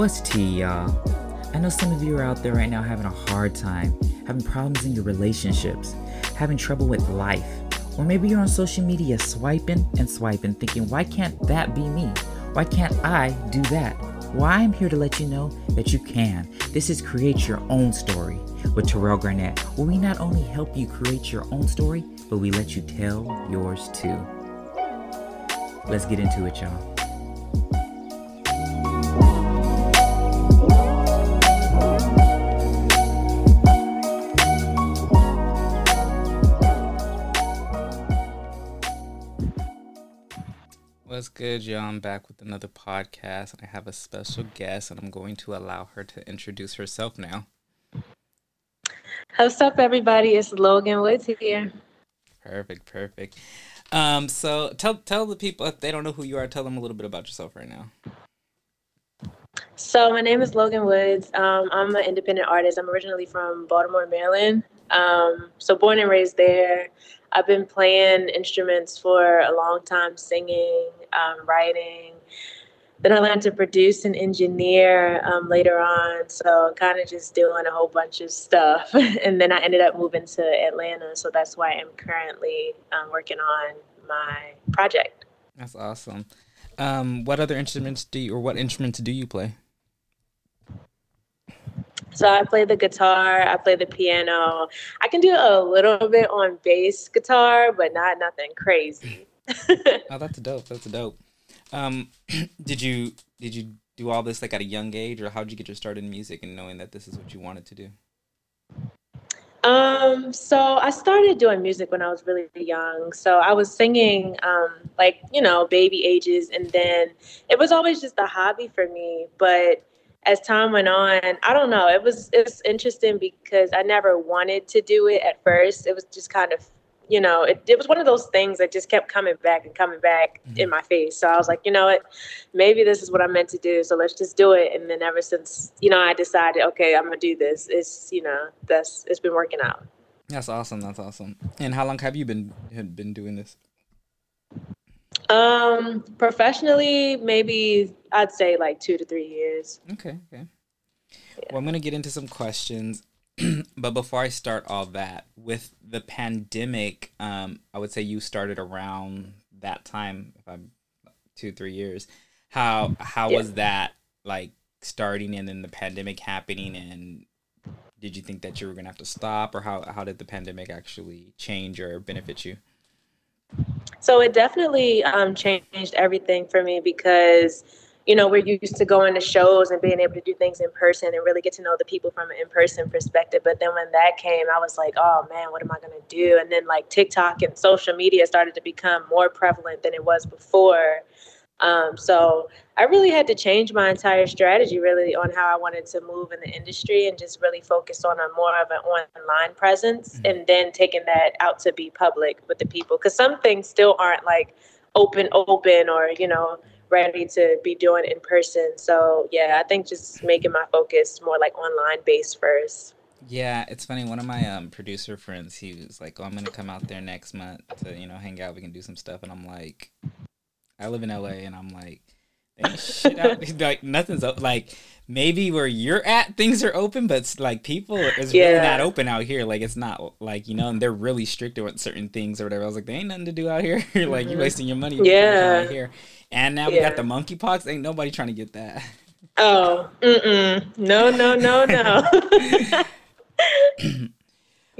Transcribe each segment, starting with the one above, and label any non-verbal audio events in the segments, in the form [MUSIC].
What's tea, y'all? I know some of you are out there right now having a hard time, having problems in your relationships, having trouble with life. Or maybe you're on social media swiping and swiping, thinking, why can't that be me? Why can't I do that? Well, I'm here to let you know that you can. This is Create Your Own Story with Terrell Garnett, where we not only help you create your own story, but we let you tell yours too. Let's get into it, y'all. What's good, y'all? I'm back with another podcast, and I have a special guest, and I'm going to allow her to introduce herself now. What's up, everybody? It's Logan Woods here. Perfect, perfect. Um, so tell tell the people if they don't know who you are, tell them a little bit about yourself right now. So my name is Logan Woods. Um, I'm an independent artist. I'm originally from Baltimore, Maryland. Um, so born and raised there. I've been playing instruments for a long time, singing, um, writing. Then I learned to produce and engineer um, later on. So kind of just doing a whole bunch of stuff. [LAUGHS] and then I ended up moving to Atlanta. So that's why I'm currently um, working on my project. That's awesome. Um, what other instruments do you, or what instruments do you play? So I play the guitar, I play the piano. I can do a little bit on bass guitar, but not nothing crazy. [LAUGHS] oh, that's dope. That's dope. Um, [CLEARS THROAT] did you did you do all this like at a young age, or how did you get your start in music and knowing that this is what you wanted to do? Um, so I started doing music when I was really young. So I was singing, um, like, you know, baby ages. And then it was always just a hobby for me. But as time went on, I don't know, it was, it was interesting because I never wanted to do it at first. It was just kind of you know, it, it was one of those things that just kept coming back and coming back mm-hmm. in my face. So I was like, you know what, maybe this is what I'm meant to do. So let's just do it. And then ever since, you know, I decided, okay, I'm gonna do this. It's, you know, that's it's been working out. That's awesome. That's awesome. And how long have you been been doing this? Um, professionally, maybe I'd say like two to three years. Okay. Okay. Yeah. Well, I'm gonna get into some questions. [CLEARS THROAT] but before I start all that, with the pandemic, um, I would say you started around that time, if I'm two, three years. How how yeah. was that like starting and then the pandemic happening and did you think that you were gonna have to stop or how how did the pandemic actually change or benefit you? So it definitely um, changed everything for me because you know, we're used to going to shows and being able to do things in person and really get to know the people from an in person perspective. But then when that came, I was like, oh man, what am I going to do? And then like TikTok and social media started to become more prevalent than it was before. Um, so I really had to change my entire strategy really on how I wanted to move in the industry and just really focus on a more of an online presence mm-hmm. and then taking that out to be public with the people. Because some things still aren't like open, open or, you know, ready to be doing in person. So yeah, I think just making my focus more like online based first. Yeah, it's funny. One of my um, producer friends, he was like, "Oh, I'm gonna come out there next month to you know hang out. We can do some stuff." And I'm like, I live in LA, and I'm like, shit out. [LAUGHS] like nothing's like maybe where you're at things are open but it's like people is yeah. really not open out here like it's not like you know and they're really strict with certain things or whatever i was like there ain't nothing to do out here [LAUGHS] like mm-hmm. you wasting your money yeah Out here and now yeah. we got the monkeypox ain't nobody trying to get that oh mm-mm. no no no no [LAUGHS] [CLEARS THROAT]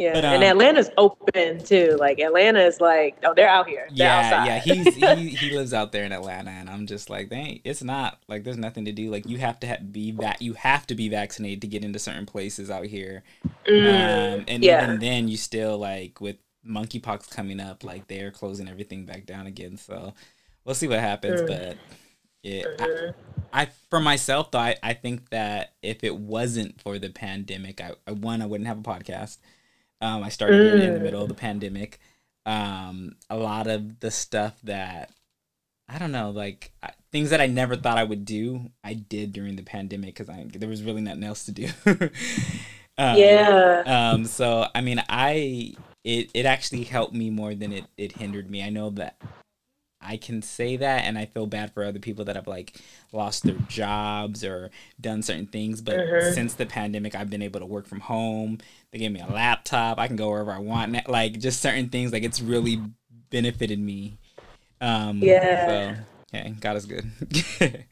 Yeah, but, um, and Atlanta's open too. Like Atlanta is like, oh, they're out here. They're yeah, outside. yeah. He's he, [LAUGHS] he lives out there in Atlanta, and I'm just like, dang, it's not like there's nothing to do. Like you have to ha- be that you have to be vaccinated to get into certain places out here. Mm, um, and yeah. even then, you still like with monkeypox coming up, like they're closing everything back down again. So we'll see what happens, mm. but. Yeah, mm-hmm. I, I, for myself though, I, I think that if it wasn't for the pandemic, I, I one I wouldn't have a podcast. Um, I started mm. it in the middle of the mm. pandemic. Um, a lot of the stuff that I don't know, like things that I never thought I would do, I did during the pandemic because I there was really nothing else to do. [LAUGHS] um, yeah. Um. So I mean, I it it actually helped me more than it it hindered me. I know that I can say that and I feel bad for other people that have like lost their jobs or done certain things. But mm-hmm. since the pandemic, I've been able to work from home. They gave me a laptop. I can go wherever I want. Like just certain things, like it's really benefited me. Um, yeah. So, yeah, God is good. [LAUGHS]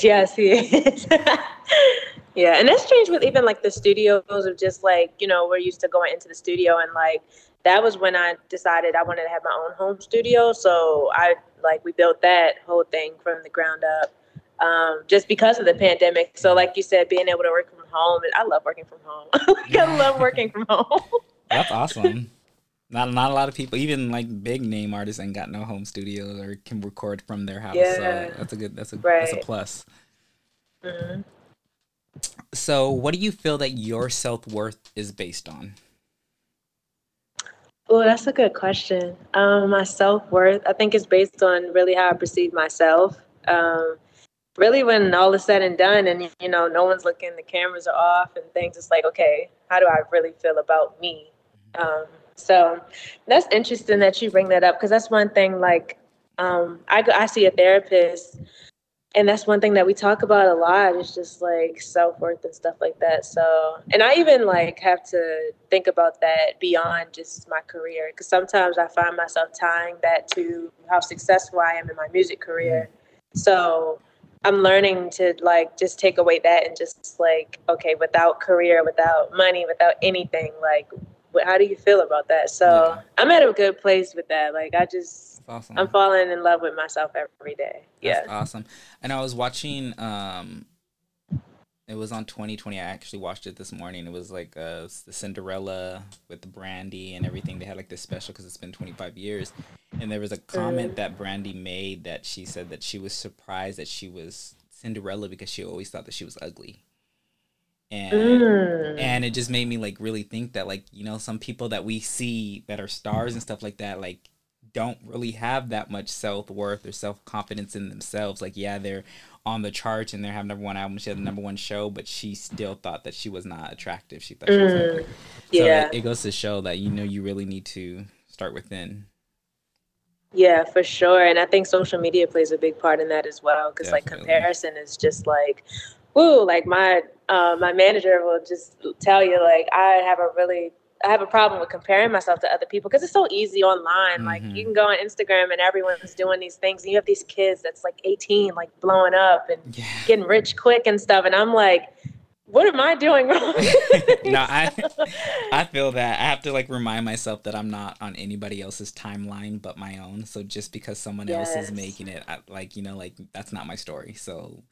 yes, He is. [LAUGHS] yeah, and that's changed with even like the studios of just like you know we're used to going into the studio and like that was when I decided I wanted to have my own home studio. So I like we built that whole thing from the ground up. Um, just because of the pandemic. So like you said, being able to work from home, I love working from home. [LAUGHS] like I love working from home. [LAUGHS] That's awesome. Not not a lot of people, even like big name artists, ain't got no home studios or can record from their house. Yeah. So that's a good. That's a right. that's a plus. Mm-hmm. So, what do you feel that your self worth is based on? Oh, that's a good question. Um, my self worth, I think, is based on really how I perceive myself. Um, really, when all is said and done, and you know, no one's looking, the cameras are off, and things, it's like, okay, how do I really feel about me? Um, so that's interesting that you bring that up because that's one thing. Like, um, I I see a therapist and that's one thing that we talk about a lot is just like self-worth and stuff like that. So and i even like have to think about that beyond just my career because sometimes i find myself tying that to how successful i am in my music career. So i'm learning to like just take away that and just like okay without career without money without anything like how do you feel about that? So i'm at a good place with that. Like i just awesome. I'm falling in love with myself every day. Yeah. awesome. And I was watching um it was on 2020. I actually watched it this morning. It was like uh, the Cinderella with the Brandy and everything. They had like this special because it's been 25 years. And there was a comment mm. that Brandy made that she said that she was surprised that she was Cinderella because she always thought that she was ugly. And mm. and it just made me like really think that like you know some people that we see that are stars and stuff like that like don't really have that much self worth or self confidence in themselves. Like, yeah, they're on the charts and they're having number one album. She had the number one show, but she still thought that she was not attractive. She thought she was mm, ugly. Yeah. So it, it goes to show that you know you really need to start within. Yeah, for sure. And I think social media plays a big part in that as well. Because like comparison is just like, woo, like my uh, my manager will just tell you like I have a really I have a problem with comparing myself to other people because it's so easy online. Mm-hmm. Like you can go on Instagram and everyone's doing these things, and you have these kids that's like 18, like blowing up and yeah. getting rich quick and stuff. And I'm like, what am I doing wrong? [LAUGHS] no, I I [LAUGHS] feel that I have to like remind myself that I'm not on anybody else's timeline but my own. So just because someone yes. else is making it, I, like you know, like that's not my story. So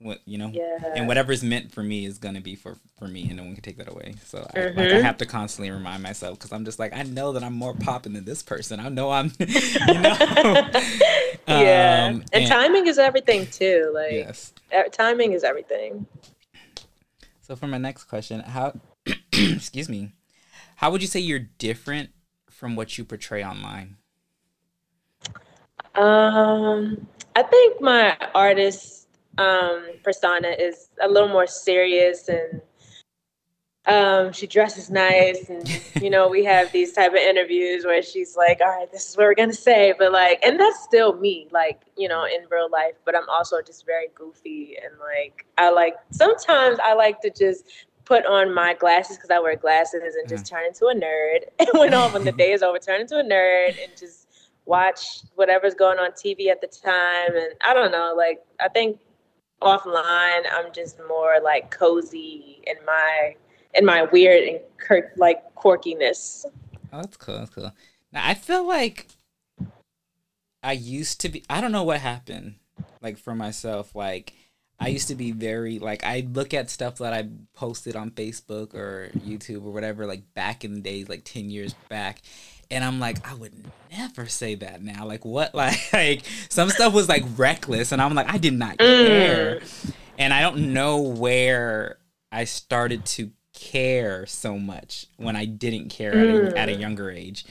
what you know? Yeah. and whatever's meant for me is gonna be for for me and no one can take that away. So mm-hmm. I, like, I mm-hmm. have to constantly remind myself because i'm just like i know that i'm more popping than this person. I know i'm [LAUGHS] you know? [LAUGHS] Yeah. Um, and, and, timing is everything too like yes. timing is everything. So for my next question how [CLEARS THROAT] excuse me how would you say you're different from what you portray online? Um i think my artist um, persona is a little more serious and um, she dresses nice and [LAUGHS] you know we have these type of interviews where she's like all right this is what we're gonna say but like and that's still me like you know in real life but i'm also just very goofy and like i like sometimes i like to just put on my glasses because i wear glasses and just turn into a nerd and [LAUGHS] when all when the [LAUGHS] day is over turn into a nerd and just watch whatever's going on tv at the time and i don't know like i think offline i'm just more like cozy in my in my weird and like quirkiness. Oh that's cool that's cool. Now i feel like i used to be i don't know what happened like for myself like i used to be very like i look at stuff that i posted on facebook or youtube or whatever like back in the days like 10 years back and I'm like, I would never say that now. Like what? Like, [LAUGHS] like some stuff was like reckless, and I'm like, I did not mm. care, mm. and I don't know where I started to care so much when I didn't care mm. at, a, at a mm. younger age.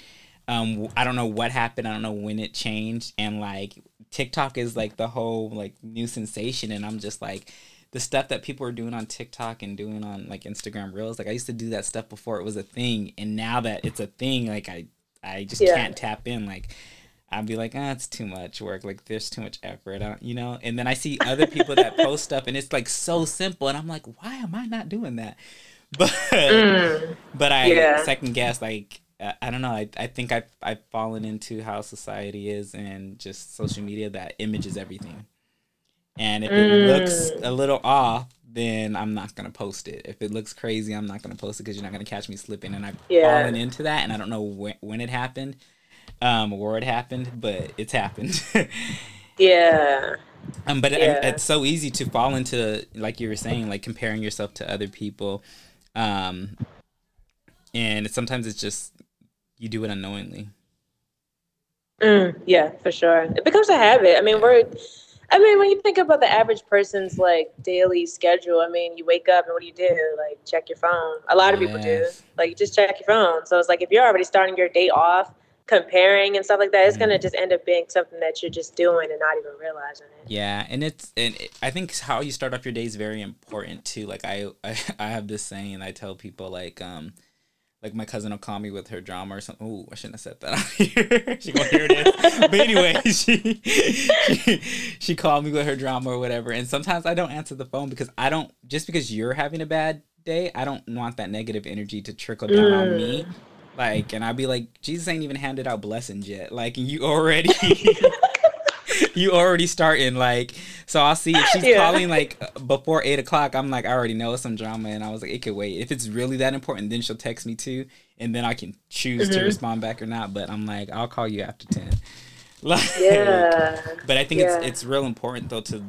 Um, I don't know what happened. I don't know when it changed, and like TikTok is like the whole like new sensation, and I'm just like the stuff that people are doing on TikTok and doing on like Instagram Reels. Like I used to do that stuff before it was a thing, and now that it's a thing, like I I just yeah. can't tap in. Like I'd be like, ah, it's too much work. Like, there's too much effort, you know. And then I see other people that [LAUGHS] post stuff, and it's like so simple, and I'm like, why am I not doing that? [LAUGHS] But mm, but I yeah. second guess like I don't know. I, I think I've, I've fallen into how society is and just social media that image is everything. And if it mm. looks a little off, then I'm not gonna post it. If it looks crazy, I'm not gonna post it because you're not gonna catch me slipping. And I've yeah. fallen into that, and I don't know when, when it happened, um, or where it happened, but it's happened. [LAUGHS] yeah. Um, but yeah. it's so easy to fall into, like you were saying, like comparing yourself to other people, um, and sometimes it's just you do it unknowingly. Mm, yeah, for sure. It becomes a habit. I mean, we're I mean, when you think about the average person's like daily schedule, I mean, you wake up and what do you do? Like check your phone. A lot of yes. people do. Like you just check your phone. So it's like if you're already starting your day off comparing and stuff like that, it's mm. gonna just end up being something that you're just doing and not even realizing it. Yeah, and it's and it, I think how you start off your day is very important too. Like I I, [LAUGHS] I have this saying I tell people like um like my cousin will call me with her drama or something. Oh, I shouldn't have said that [LAUGHS] out here. [LAUGHS] she gonna hear this. but anyway, [LAUGHS] she, she she called me with her drama or whatever. And sometimes I don't answer the phone because I don't just because you're having a bad day, I don't want that negative energy to trickle down mm. on me. Like, and I'd be like, Jesus ain't even handed out blessings yet. Like, you already [LAUGHS] you already starting like so i'll see if she's yeah. calling like before eight o'clock i'm like i already know some drama and i was like it could wait if it's really that important then she'll text me too and then i can choose mm-hmm. to respond back or not but i'm like i'll call you after 10 [LAUGHS] like, yeah but i think yeah. it's it's real important though to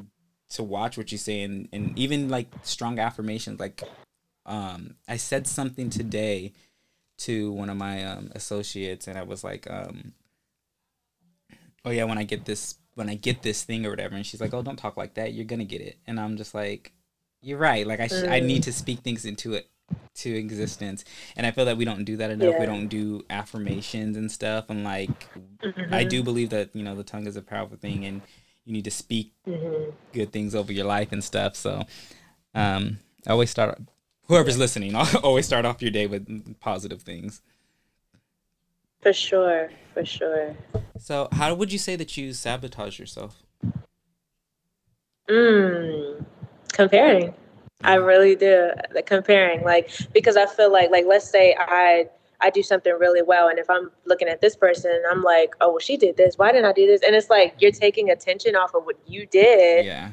to watch what you say and, and even like strong affirmations like um i said something today to one of my um associates and i was like um oh yeah when i get this when I get this thing or whatever, and she's like, "Oh, don't talk like that. You're gonna get it." And I'm just like, "You're right. Like I sh- mm. I need to speak things into it to existence." And I feel that we don't do that enough. Yeah. We don't do affirmations and stuff. And like, mm-hmm. I do believe that you know the tongue is a powerful thing, and you need to speak mm-hmm. good things over your life and stuff. So, um, I always start. Whoever's listening, [LAUGHS] I'll always start off your day with positive things. For sure, for sure. So, how would you say that you sabotage yourself? Mm, comparing. I really do. The comparing, like because I feel like, like let's say I I do something really well, and if I'm looking at this person, I'm like, oh, well, she did this. Why didn't I do this? And it's like you're taking attention off of what you did. Yeah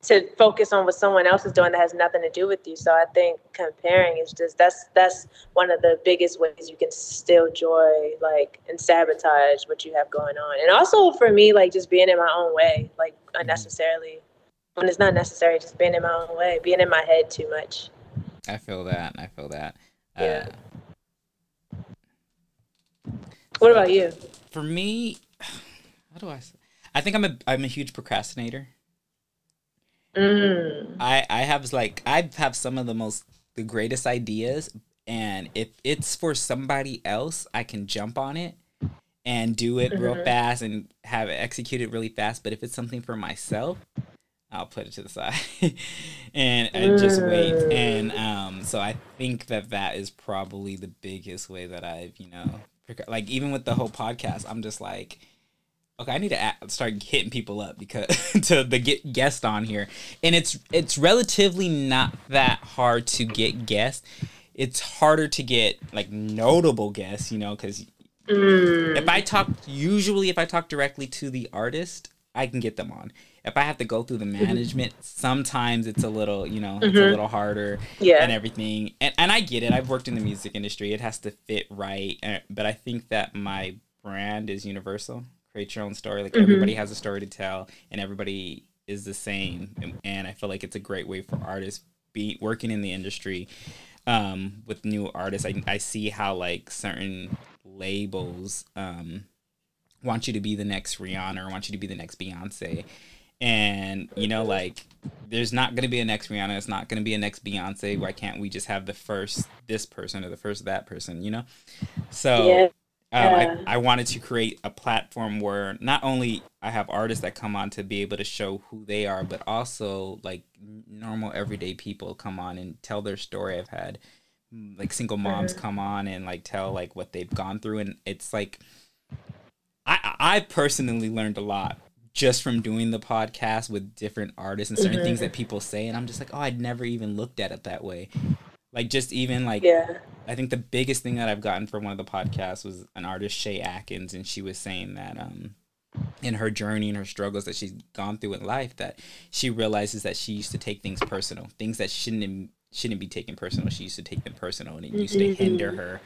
to focus on what someone else is doing that has nothing to do with you. So I think comparing is just that's that's one of the biggest ways you can still joy like and sabotage what you have going on. And also for me, like just being in my own way, like unnecessarily. When it's not necessary, just being in my own way, being in my head too much. I feel that. I feel that. Yeah. Uh, what about you? For me, [SIGHS] how do I say? I think I'm a I'm a huge procrastinator. Mm. I I have like I have some of the most the greatest ideas, and if it's for somebody else, I can jump on it and do it mm-hmm. real fast and have it executed really fast. But if it's something for myself, I'll put it to the [LAUGHS] side and I just wait. Mm. And um, so I think that that is probably the biggest way that I've you know like even with the whole podcast, I'm just like okay, I need to start hitting people up because [LAUGHS] to the get guest on here, and it's it's relatively not that hard to get guests. It's harder to get like notable guests, you know, because mm. if I talk, usually if I talk directly to the artist, I can get them on. If I have to go through the mm-hmm. management, mm-hmm. sometimes it's a little, you know, mm-hmm. it's a mm-hmm. little harder yeah. and everything. And, and I get it. I've worked in the music industry. It has to fit right. Uh, but I think that my brand is universal create your own story. Like mm-hmm. everybody has a story to tell, and everybody is the same. And, and, I feel like it's a great way for artists be working in the industry um, with new artists. I I see how like certain labels um, want you to be the next Rihanna or want you to be the next Beyonce. And you know, like, there's not gonna be a next Rihanna. It's not gonna be a next Beyonce. Why can't we just have the first this person or the first that person? You know. So yeah. Um. I, I wanted to create a platform where not only I have artists that come on to be able to show who they are, but also like normal everyday people come on and tell their story. I've had mm, like single moms mm-hmm. come on and like tell like what they've gone through, and it's like I I personally learned a lot just from doing the podcast with different artists and certain mm-hmm. things that people say and I'm just like, "Oh, I'd never even looked at it that way." Like just even like yeah. I think the biggest thing that I've gotten from one of the podcasts was an artist Shay Atkins and she was saying that um in her journey and her struggles that she's gone through in life that she realizes that she used to take things personal things that shouldn't shouldn't be taken personal she used to take them personal and it used to hinder mm-hmm. her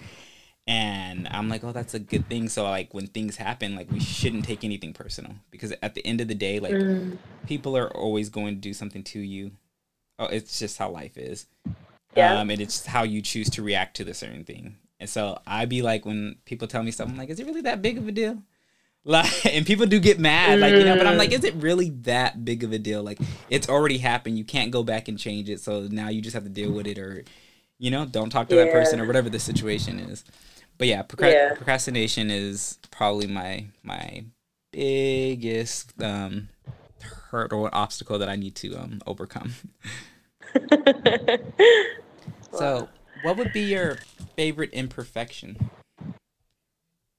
and i'm like oh that's a good thing so like when things happen like we shouldn't take anything personal because at the end of the day like mm. people are always going to do something to you oh it's just how life is yeah. um and it's how you choose to react to the certain thing. And so I'd be like when people tell me something, i'm like is it really that big of a deal? [LAUGHS] Like and people do get mad like you know but i'm like is it really that big of a deal? Like it's already happened. You can't go back and change it. So now you just have to deal with it or you know don't talk to yeah. that person or whatever the situation is. But yeah, yeah, procrastination is probably my my biggest um hurdle obstacle that i need to um overcome [LAUGHS] [LAUGHS] so what would be your favorite imperfection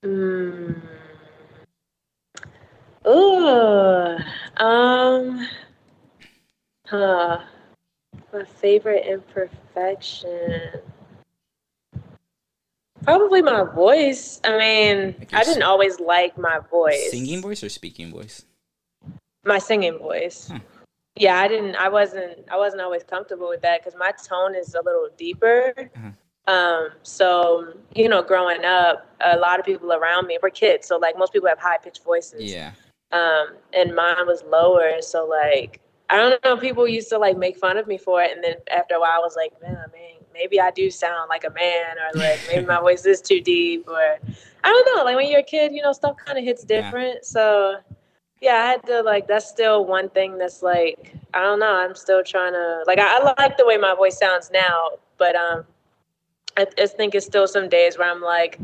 mm. Ooh, um, huh. My favorite imperfection. Probably my voice. I mean, like I didn't always like my voice. Singing voice or speaking voice? My singing voice. Huh. Yeah, I didn't. I wasn't. I wasn't always comfortable with that because my tone is a little deeper. Uh-huh. Um, so you know, growing up, a lot of people around me were kids. So like most people have high pitched voices. Yeah. Um, and mine was lower. So like, I don't know. People used to like make fun of me for it, and then after a while, I was like, man, man, maybe I do sound like a man, or like [LAUGHS] maybe my voice is too deep, or I don't know. Like when you're a kid, you know, stuff kind of hits different. Yeah. So yeah, I had to like. That's still one thing that's like I don't know. I'm still trying to like. I, I like the way my voice sounds now, but um, I, I think it's still some days where I'm like.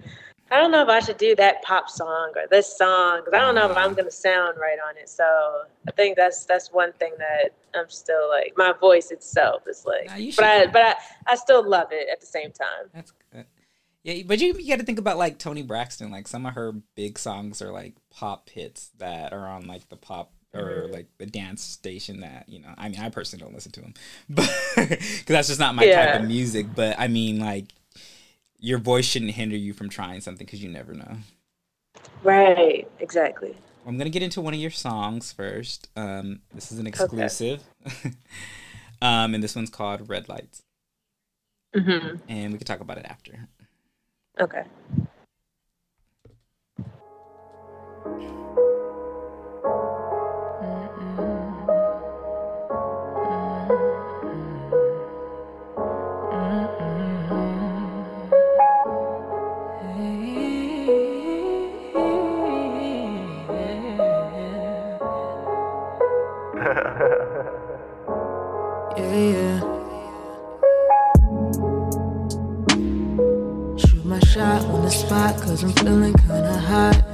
I don't know if I should do that pop song or this song because I don't know if I'm gonna sound right on it. So I think that's that's one thing that I'm still like my voice itself is like, nah, but I but I, I still love it at the same time. That's good. Yeah, but you, you got to think about like Toni Braxton. Like some of her big songs are like pop hits that are on like the pop or mm-hmm. like the dance station that you know. I mean, I personally don't listen to them, [LAUGHS] but because that's just not my yeah. type of music. But I mean, like your voice shouldn't hinder you from trying something because you never know. Right. Exactly. I'm gonna get into one of your songs first. Um, this is an exclusive, okay. [LAUGHS] um, and this one's called "Red Lights." Mm-hmm. And we can talk about it after. Okay. [LAUGHS] cause I'm feeling kinda hot.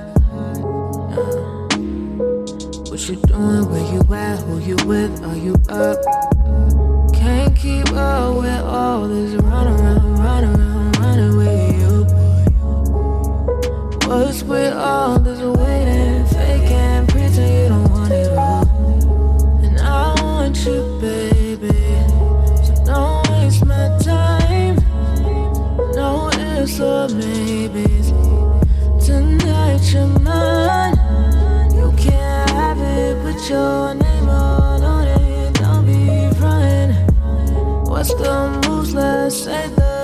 What you doing? Where you at? Who you with? Are you up? Can't keep up with all this run around, run around, run away, you. What's with all this the moves? Let's say the.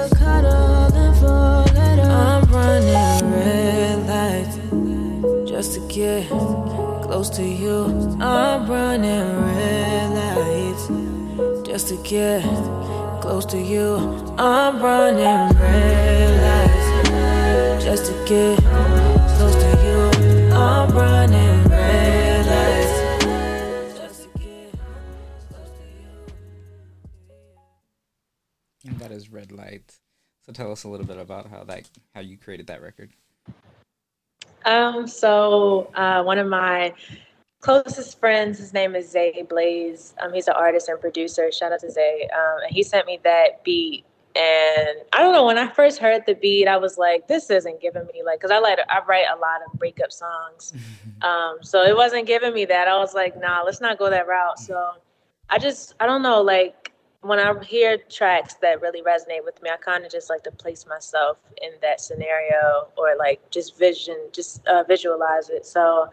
I'm running red lights just to get close to you. I'm running red lights just to get close to you. I'm running red lights just to get So tell us a little bit about how that how you created that record. Um, so uh, one of my closest friends, his name is Zay Blaze. Um, he's an artist and producer. Shout out to Zay. Um, and he sent me that beat And I don't know, when I first heard the beat, I was like, this isn't giving me like, cause I like, I write a lot of breakup songs. [LAUGHS] um, so it wasn't giving me that. I was like, nah, let's not go that route. So I just, I don't know, like when I hear tracks that really resonate with me, I kind of just like to place myself in that scenario or like just vision, just uh, visualize it. So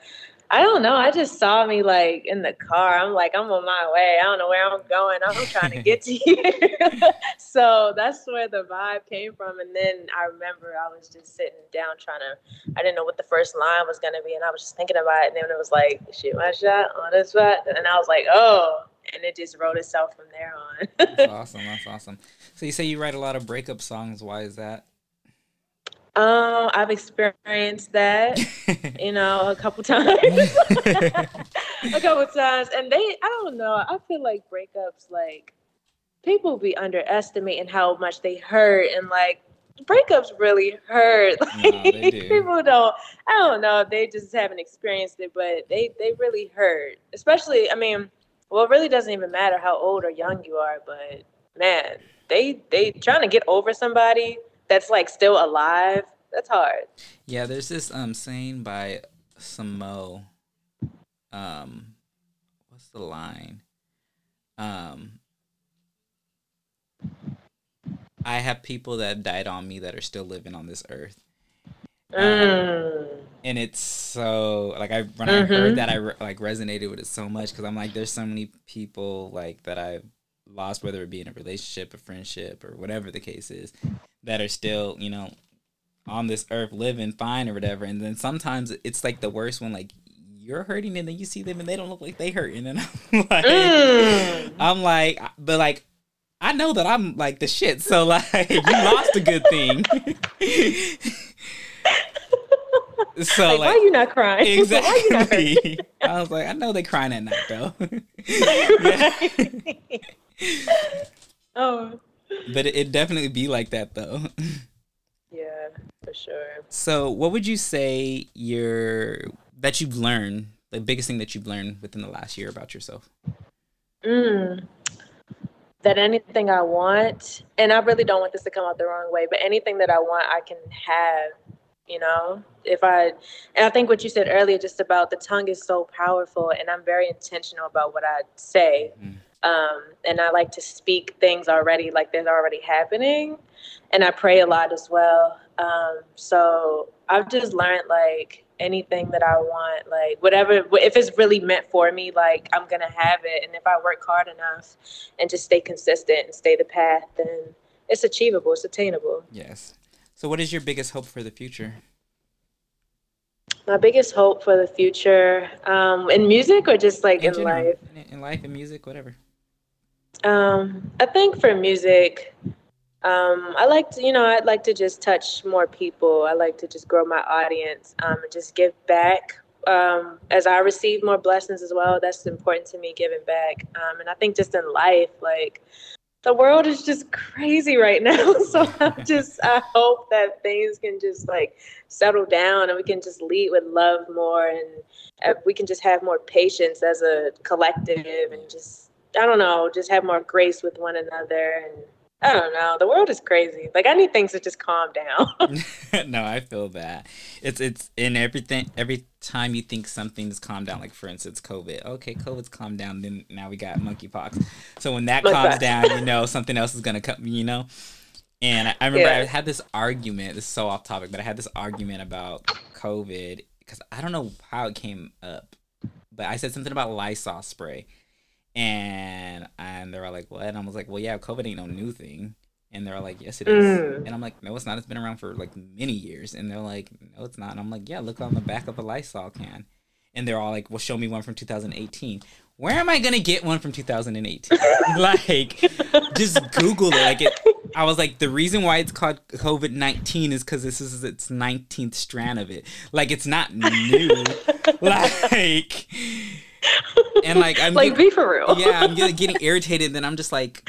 I don't know. I just saw me like in the car. I'm like, I'm on my way. I don't know where I'm going. I'm trying to get to [LAUGHS] you. [LAUGHS] so that's where the vibe came from. And then I remember I was just sitting down trying to, I didn't know what the first line was going to be. And I was just thinking about it. And then it was like, shoot my shot on this spot. And I was like, oh. And it just wrote itself from there on. [LAUGHS] that's awesome. That's awesome. So you say you write a lot of breakup songs. Why is that? Um, I've experienced that, [LAUGHS] you know, a couple times, [LAUGHS] a couple times, and they, I don't know, I feel like breakups, like people be underestimating how much they hurt, and like breakups really hurt. Like no, do. people don't, I don't know, they just haven't experienced it, but they they really hurt. Especially, I mean, well, it really doesn't even matter how old or young you are, but man, they they trying to get over somebody that's like still alive, that's hard. Yeah, there's this um saying by Samo. Um, what's the line? Um, I have people that died on me that are still living on this earth. Um, and it's so like I when mm-hmm. I heard that I re- like resonated with it so much because I'm like there's so many people like that I've lost whether it be in a relationship, a friendship, or whatever the case is, that are still, you know, on this earth living fine or whatever. And then sometimes it's like the worst one, like you're hurting and then you see them and they don't look like they hurting. And [LAUGHS] I'm like, mm. I'm like, but like, I know that I'm like the shit. So like, [LAUGHS] you lost a good thing. [LAUGHS] so like, like, why are you not crying? [LAUGHS] Exactly. Not [LAUGHS] I was like, I know they crying at night though. [LAUGHS] oh. But it, it definitely be like that though. Yeah, for sure. So, what would you say your that you've learned, the biggest thing that you've learned within the last year about yourself? Mm, that anything I want, and I really don't want this to come out the wrong way, but anything that I want, I can have. You know, if I, and I think what you said earlier, just about the tongue is so powerful, and I'm very intentional about what I say. Mm. Um, and I like to speak things already like they're already happening. And I pray a lot as well. Um, so I've just learned like anything that I want, like whatever, if it's really meant for me, like I'm gonna have it. And if I work hard enough and just stay consistent and stay the path, then it's achievable, it's attainable. Yes. So, what is your biggest hope for the future? My biggest hope for the future, um, in music or just like in, in life? In life, in music, whatever. Um, I think for music, um, I like to, you know, I'd like to just touch more people. I like to just grow my audience um, and just give back. Um, as I receive more blessings as well, that's important to me, giving back. Um, and I think just in life, like the world is just crazy right now. [LAUGHS] so I just, I hope that things can just like settle down and we can just lead with love more and uh, we can just have more patience as a collective and just I don't know, just have more grace with one another and I don't know. The world is crazy. Like I need things to just calm down. [LAUGHS] [LAUGHS] no, I feel that. It's it's in everything. Every time you think something's calmed down, like for instance, COVID. Okay, COVID's calmed down. Then now we got monkeypox. So when that calms down, you [LAUGHS] know something else is gonna come. You know. And I, I remember yeah. I had this argument. This is so off topic, but I had this argument about COVID because I don't know how it came up, but I said something about Lysol spray and and they were like, "What?" And I was like, "Well, yeah, COVID ain't no new thing." And they're like, "Yes, it is." Mm. And I'm like, "No, it's not. It's been around for like many years." And they're like, "No, it's not." And I'm like, "Yeah, look on the back of a Lysol can." And they're all like, "Well, show me one from 2018." Where am I gonna get one from 2018? [LAUGHS] like, just Google it. Like it. I was like, the reason why it's called COVID 19 is because this is its 19th strand of it. Like, it's not new. [LAUGHS] like and like I'm like be for real. yeah, I'm getting irritated. Then I'm just like,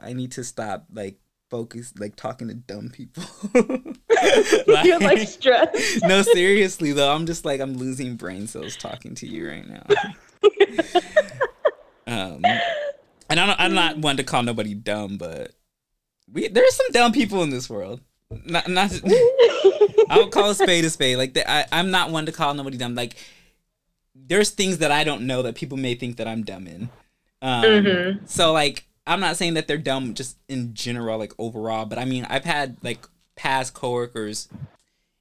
I need to stop like focus like talking to dumb people. [LAUGHS] like, You're like stressed. [LAUGHS] no, seriously though, I'm just like I'm losing brain cells talking to you right now. [LAUGHS] um, and I'm I'm not one to call nobody dumb, but we there's some dumb people in this world. Not not. I don't call a spade a spade. Like the, I, I'm not one to call nobody dumb. Like there's things that I don't know that people may think that I'm dumb in. Um, mm-hmm. So like I'm not saying that they're dumb just in general, like overall, but I mean I've had like past coworkers,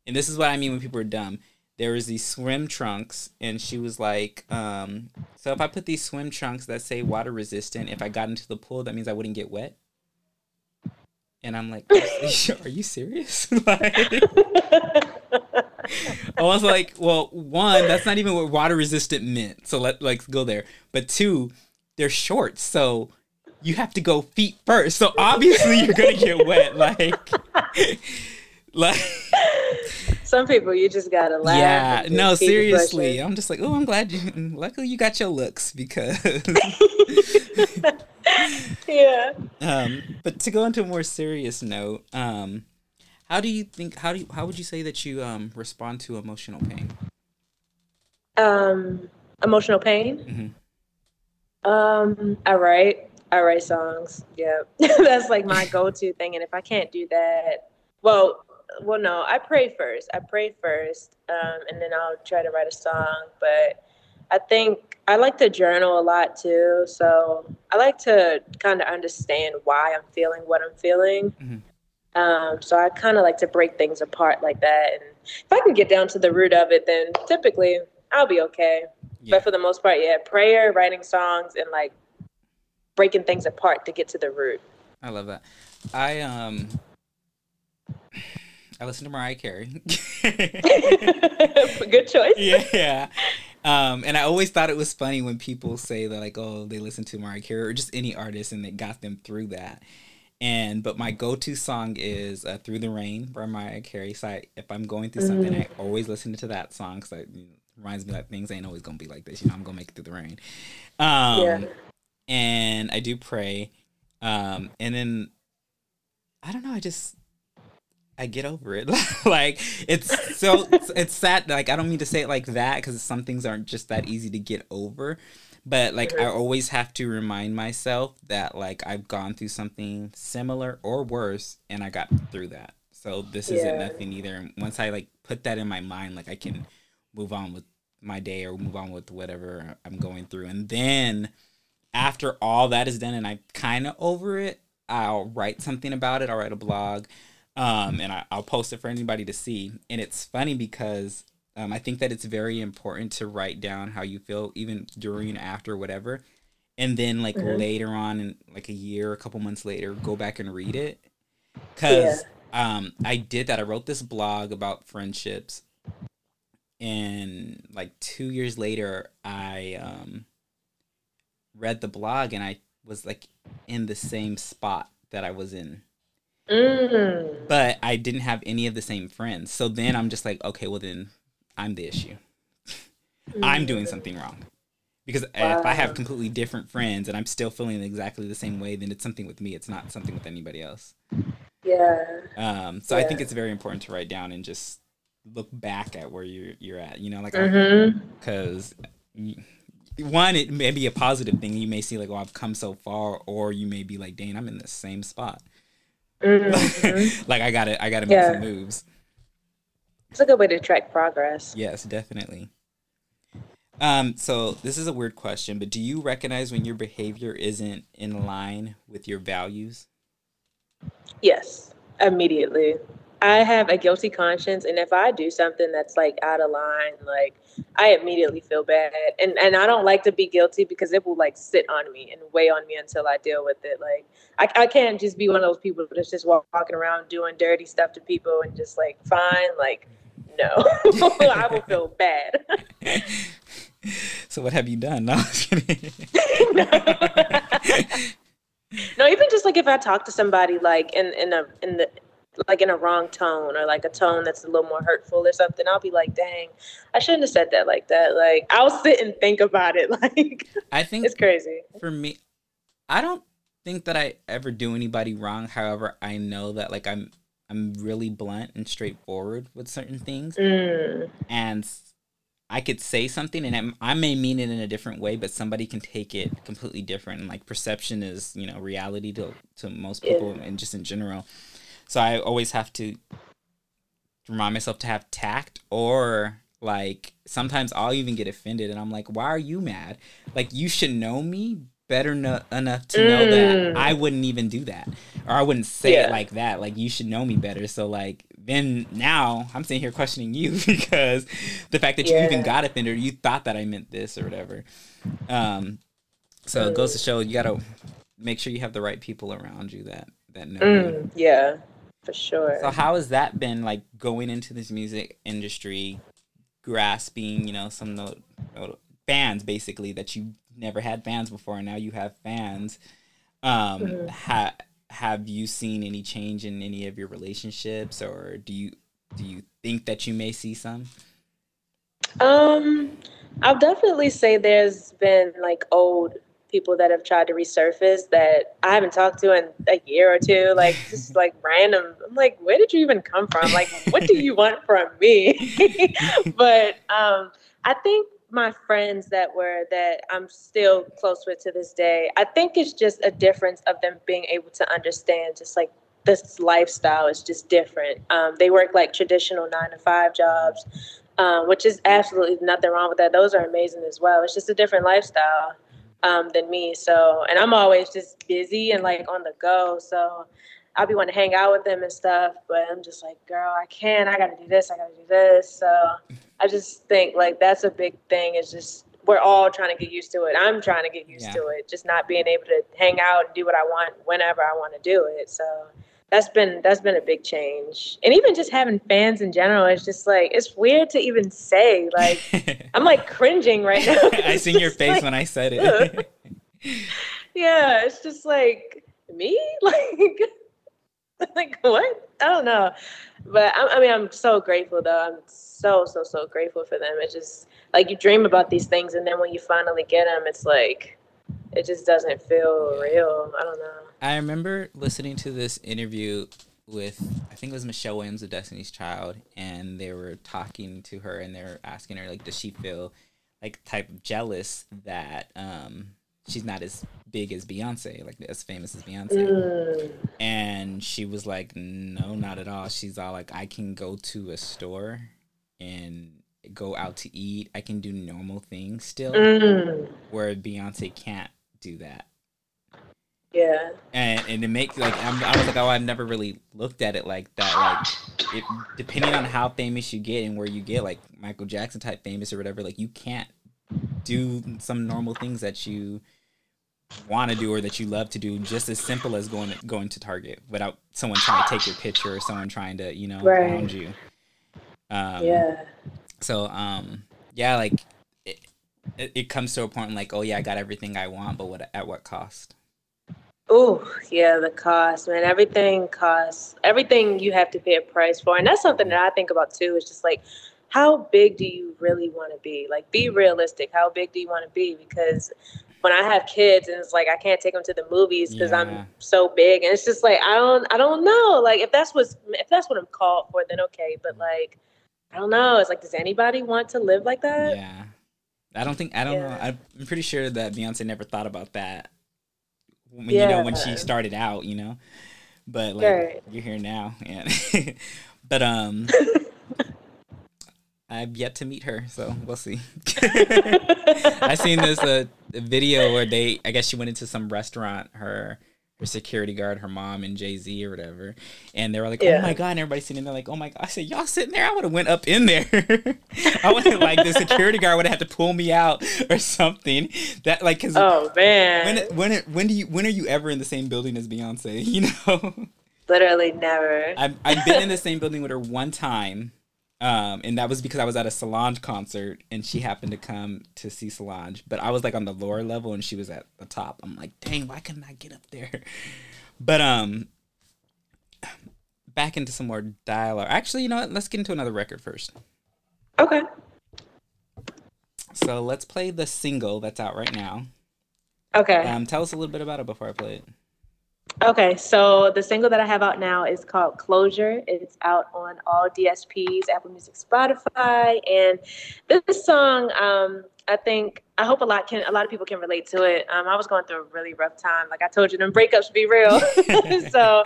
and this is what I mean when people are dumb. There was these swim trunks, and she was like, um, "So if I put these swim trunks that say water resistant, if I got into the pool, that means I wouldn't get wet." And I'm like, "Are you serious?" [LAUGHS] like, [LAUGHS] [LAUGHS] I was like, "Well, one, that's not even what water resistant meant. So let like go there. But two, they're shorts, so." you have to go feet first. So obviously you're gonna get wet. [LAUGHS] Like, [LAUGHS] like some people you just gotta laugh. Yeah, no, seriously. I'm just like, oh, I'm glad you. Luckily, you got your looks because. yeah. Um, but to go into a more serious note, um, how do you think? How do you, how would you say that you um respond to emotional pain? Um, emotional pain. Mm-hmm. Um, I write. I write songs. Yeah, [LAUGHS] that's like my go-to thing. And if I can't do that, well, well, no, I pray first. I pray first, um, and then I'll try to write a song. But I think I like to journal a lot too. So I like to kind of understand why I'm feeling what I'm feeling. Mm-hmm. Um, so I kind of like to break things apart like that. And if I can get down to the root of it, then typically I'll be okay. Yeah. But for the most part, yeah, prayer, writing songs, and like breaking things apart to get to the root. I love that. I um I listen to Mariah Carey. [LAUGHS] Good choice. Yeah, [LAUGHS] yeah. Um, and I always thought it was funny when people say that like, oh, they listen to Mariah Carey or just any artist and it got them through that. And but my go-to song is uh, "Through the Rain" by Mariah Carey. So I, if I'm going through something, mm. I always listen to that song because it reminds me that things ain't always gonna be like this. You know, I'm gonna make it through the rain. Um, yeah and I do pray. Um, and then I don't know, I just I get over it. [LAUGHS] like it's so it's sad. Like I don't mean to say it like that because some things aren't just that easy to get over. But like I always have to remind myself that like I've gone through something similar or worse, and I got through that. So this yeah. isn't nothing either. And once I like put that in my mind, like I can move on with my day or move on with whatever I'm going through, and then after all that is done and I'm kind of over it, I'll write something about it. I'll write a blog, um, and I, will post it for anybody to see. And it's funny because um, I think that it's very important to write down how you feel, even during, after, whatever. And then, like mm-hmm. later on, in like a year, a couple months later, go back and read it. Because yeah. um, I did that. I wrote this blog about friendships, and like two years later, I um, read the blog and I was like in the same spot that I was in. Mm. But I didn't have any of the same friends. So then I'm just like, okay, well then I'm the issue. Mm. I'm doing something wrong. Because wow. if I have completely different friends and I'm still feeling exactly the same way, then it's something with me. It's not something with anybody else. Yeah. Um. So yeah. I think it's very important to write down and just look back at where you're you're at. You know, like because mm-hmm one, it may be a positive thing. You may see like, oh, I've come so far, or you may be like, dang, I'm in the same spot. Mm-hmm. [LAUGHS] like I gotta, I gotta make yeah. some moves. It's a good way to track progress. Yes, definitely. Um, so this is a weird question, but do you recognize when your behavior isn't in line with your values? Yes, immediately. I have a guilty conscience, and if I do something that's like out of line, like I immediately feel bad, and and I don't like to be guilty because it will like sit on me and weigh on me until I deal with it. Like I, I can't just be one of those people that's just walking around doing dirty stuff to people and just like fine, like no, [LAUGHS] I will feel bad. [LAUGHS] so what have you done? No, no. [LAUGHS] no, even just like if I talk to somebody like in in a in the like in a wrong tone or like a tone that's a little more hurtful or something, I'll be like, dang, I shouldn't have said that like that. Like I'll sit and think about it. Like I think it's crazy. For me, I don't think that I ever do anybody wrong. However, I know that like I'm I'm really blunt and straightforward with certain things. Mm. And I could say something and I may mean it in a different way, but somebody can take it completely different. And like perception is, you know, reality to to most people yeah. and just in general. So I always have to remind myself to have tact or like sometimes I'll even get offended and I'm like, why are you mad? Like you should know me better no- enough to know that mm. I wouldn't even do that or I wouldn't say yeah. it like that. Like you should know me better. So like then now I'm sitting here questioning you [LAUGHS] because the fact that yeah. you even got offended, you thought that I meant this or whatever. Um, so mm. it goes to show you gotta make sure you have the right people around you that that know. Mm, yeah, for sure. So how has that been like going into this music industry, grasping you know some of the fans basically that you never had fans before and now you have fans. Um, mm-hmm. ha- have you seen any change in any of your relationships or do you do you think that you may see some? Um, I'll definitely say there's been like old people that have tried to resurface that I haven't talked to in a year or two, like [LAUGHS] just like random. I'm like, where did you even come from? Like, what do you want from me? [LAUGHS] [LAUGHS] but um, I think my friends that were that I'm still close with to this day, I think it's just a difference of them being able to understand just like this lifestyle is just different. Um, they work like traditional nine to five jobs, um, which is absolutely nothing wrong with that. Those are amazing as well. It's just a different lifestyle um, than me. So, and I'm always just busy and like on the go. So I'll be wanting to hang out with them and stuff, but I'm just like, girl, I can't. I got to do this. I got to do this. So I just think like that's a big thing. Is just we're all trying to get used to it. I'm trying to get used yeah. to it. Just not being able to hang out and do what I want whenever I want to do it. So that's been that's been a big change. And even just having fans in general, it's just like it's weird to even say. Like [LAUGHS] I'm like cringing right now. [LAUGHS] I seen your [LAUGHS] face like, when I said it. yeah, it's just like me, like [LAUGHS] like what? I don't know, but I, I, mean, I'm so grateful though. I'm so so so grateful for them. It's just like you dream about these things, and then when you finally get them, it's like it just doesn't feel real. I don't know. I remember listening to this interview with I think it was Michelle Williams of Destiny's Child, and they were talking to her, and they were asking her like, does she feel like type of jealous that um she's not as big as Beyonce, like as famous as Beyonce. Mm. And she was like, no, not at all. She's all like, I can go to a store and go out to eat. I can do normal things still, mm. where Beyonce can't do that. Yeah. And and to make like I'm, i was like, oh, I've never really looked at it like that. Like, it, depending on how famous you get and where you get, like Michael Jackson type famous or whatever, like you can't do some normal things that you want to do or that you love to do just as simple as going to, going to target without someone trying to take your picture or someone trying to you know right. around you um, yeah so um yeah like it, it, it comes to a point like oh yeah i got everything i want but what at what cost Oh, yeah, the cost, man. Everything costs. Everything you have to pay a price for. And that's something that I think about too. Is just like how big do you really want to be? Like, be realistic. How big do you want to be? Because when I have kids and it's like I can't take them to the movies because yeah. I'm so big, and it's just like I don't, I don't know. Like, if that's what's, if that's what I'm called for, then okay. But like, I don't know. It's like, does anybody want to live like that? Yeah, I don't think I don't yeah. know. I'm pretty sure that Beyonce never thought about that. When, yeah. You know, when she started out, you know, but like right. you're here now, and [LAUGHS] but um. [LAUGHS] I've yet to meet her, so we'll see. [LAUGHS] I seen this uh, video where they, I guess she went into some restaurant, her her security guard, her mom, and Jay Z or whatever, and they were like, oh yeah. "Oh my god!" And everybody's sitting there like, "Oh my god!" I said, "Y'all sitting there? I would have went up in there. [LAUGHS] I would have like the security guard would have had to pull me out or something. That like, cause oh man, when when when do you when are you ever in the same building as Beyonce? [LAUGHS] You know." Literally never. I've, I've been in the same building with her one time um, and that was because I was at a Solange concert and she happened to come to see Solange. But I was like on the lower level and she was at the top. I'm like, dang, why couldn't I get up there? [LAUGHS] But um back into some more dialogue. Actually, you know what? Let's get into another record first. Okay. So let's play the single that's out right now. Okay. Um, tell us a little bit about it before I play it. Okay, so the single that I have out now is called Closure. It's out on all DSPs, Apple Music, Spotify, and this song, um, I think, I hope a lot can, a lot of people can relate to it. Um, I was going through a really rough time. Like I told you, them breakups be real. [LAUGHS] [LAUGHS] so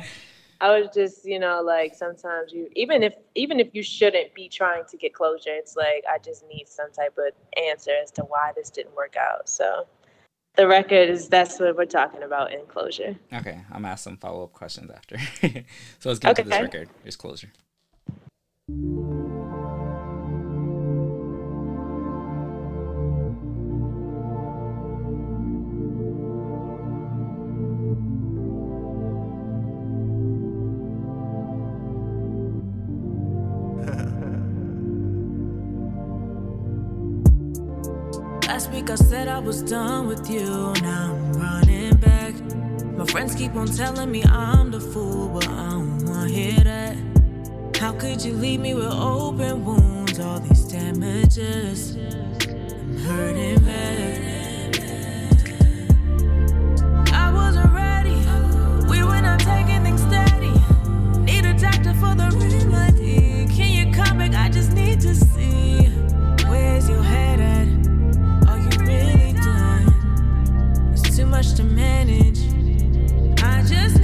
I was just, you know, like sometimes you, even if, even if you shouldn't be trying to get closure, it's like I just need some type of answer as to why this didn't work out. So the record is that's what we're talking about in closure. Okay, I'm gonna ask some follow up questions after. [LAUGHS] so let's get okay. to this record. Here's closure. I was done with you, now I'm running back. My friends keep on telling me I'm the fool, but I don't wanna hear that. How could you leave me with open wounds, all these damages? I'm hurting bad. I wasn't ready, we were not taking things steady. Need a doctor for the remedy. Can you come back? I just need to see where's your head at. Much to manage. I just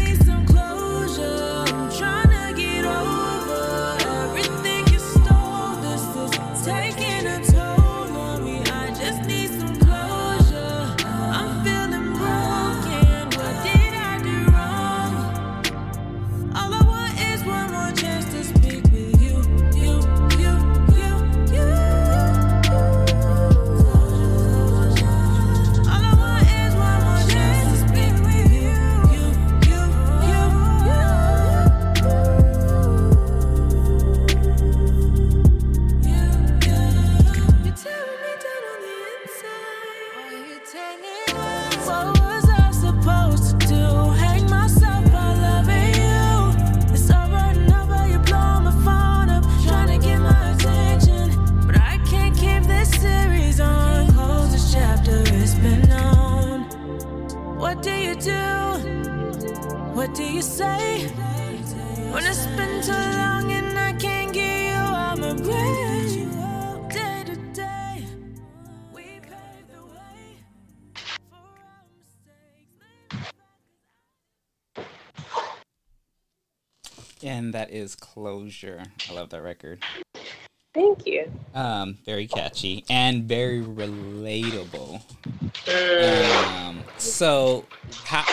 And that is closure. I love that record. Thank you. Um, very catchy and very relatable. Um, so how?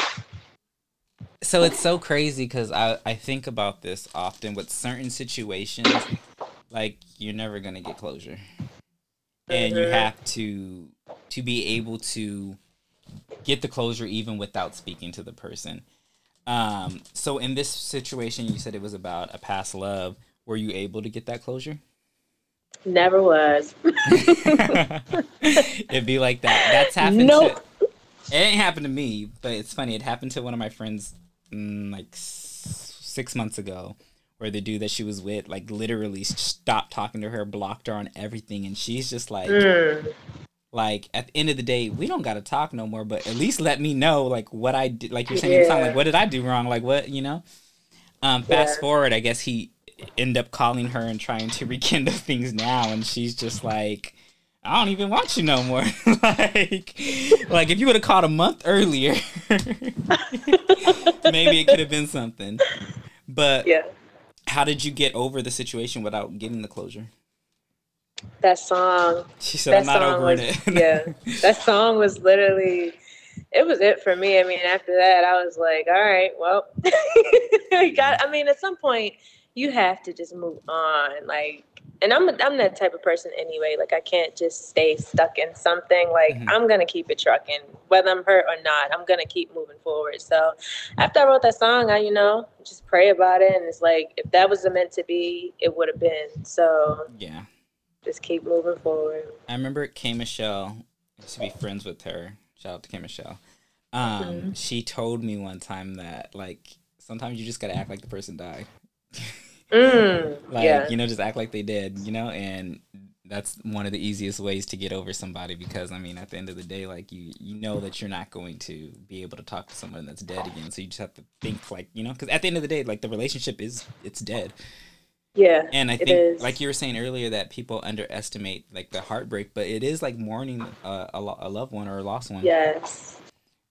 So it's so crazy because I I think about this often with certain situations, like you're never gonna get closure, and you have to to be able to get the closure even without speaking to the person. Um, so in this situation, you said it was about a past love. Were you able to get that closure? Never was. [LAUGHS] It'd be like that. That's happened. Nope. To, it ain't happened to me, but it's funny. It happened to one of my friends, mm, like s- six months ago, where the dude that she was with, like, literally stopped talking to her, blocked her on everything, and she's just like, Mm. Like at the end of the day, we don't gotta talk no more. But at least let me know, like, what I did. Like you're saying, in the song, like, what did I do wrong? Like, what you know? Um, fast Yeah. forward, I guess he end up calling her and trying to [LAUGHS] rekindle things now, and she's just like, I don't even want you no more. [LAUGHS] like, like if you would have called a month earlier, [LAUGHS] maybe it could have been something. But Yeah. how did you get over the situation without getting the closure? That song. She said, that "I'm not song over was, it." [LAUGHS] yeah. That song was literally it was it for me. I mean, after that I was like, all right, well [LAUGHS] I got I mean, at some point you have to just move on. Like and I'm I'm that type of person anyway. Like I can't just stay stuck in something. Like Mhm. I'm gonna keep it trucking, whether I'm hurt or not. I'm gonna keep moving forward. So after I wrote that song, I you know just pray about it, and it's like if that was meant to be, it would have been. So yeah. Just keep moving forward. I remember K Michelle. I used to be friends with her. Shout out to K Michelle. Um, Mhm. she told me one time that like sometimes you just gotta act like the person died. [LAUGHS] Mm, [LAUGHS] like yeah. you know, just act like they did. You know, and that's one of the easiest ways to get over somebody because I mean at the end of the day like you you know that you're not going to be able to talk to someone that's dead again so you just have to think like you know because at the end of the day like the relationship is it's dead yeah and I think like you were saying earlier that people underestimate like the heartbreak but it is like mourning a, a, a loved one or a lost one yes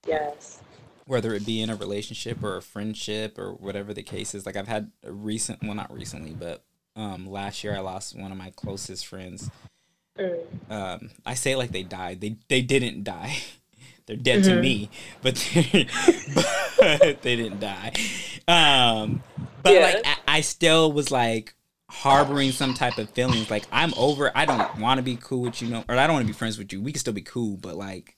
yes whether it be in a relationship or a friendship or whatever the case is like I've had a recent well not recently but um, last year I lost one of my closest friends. Mm. Um, I say like they died. They they didn't die. [LAUGHS] They're dead mm-hmm. to me, but, [LAUGHS] but they didn't die. Um, but yeah. like I, I still was like harboring some type of feelings. Like I'm over. I don't want to be cool with you, no, or I don't want to be friends with you. We can still be cool, but like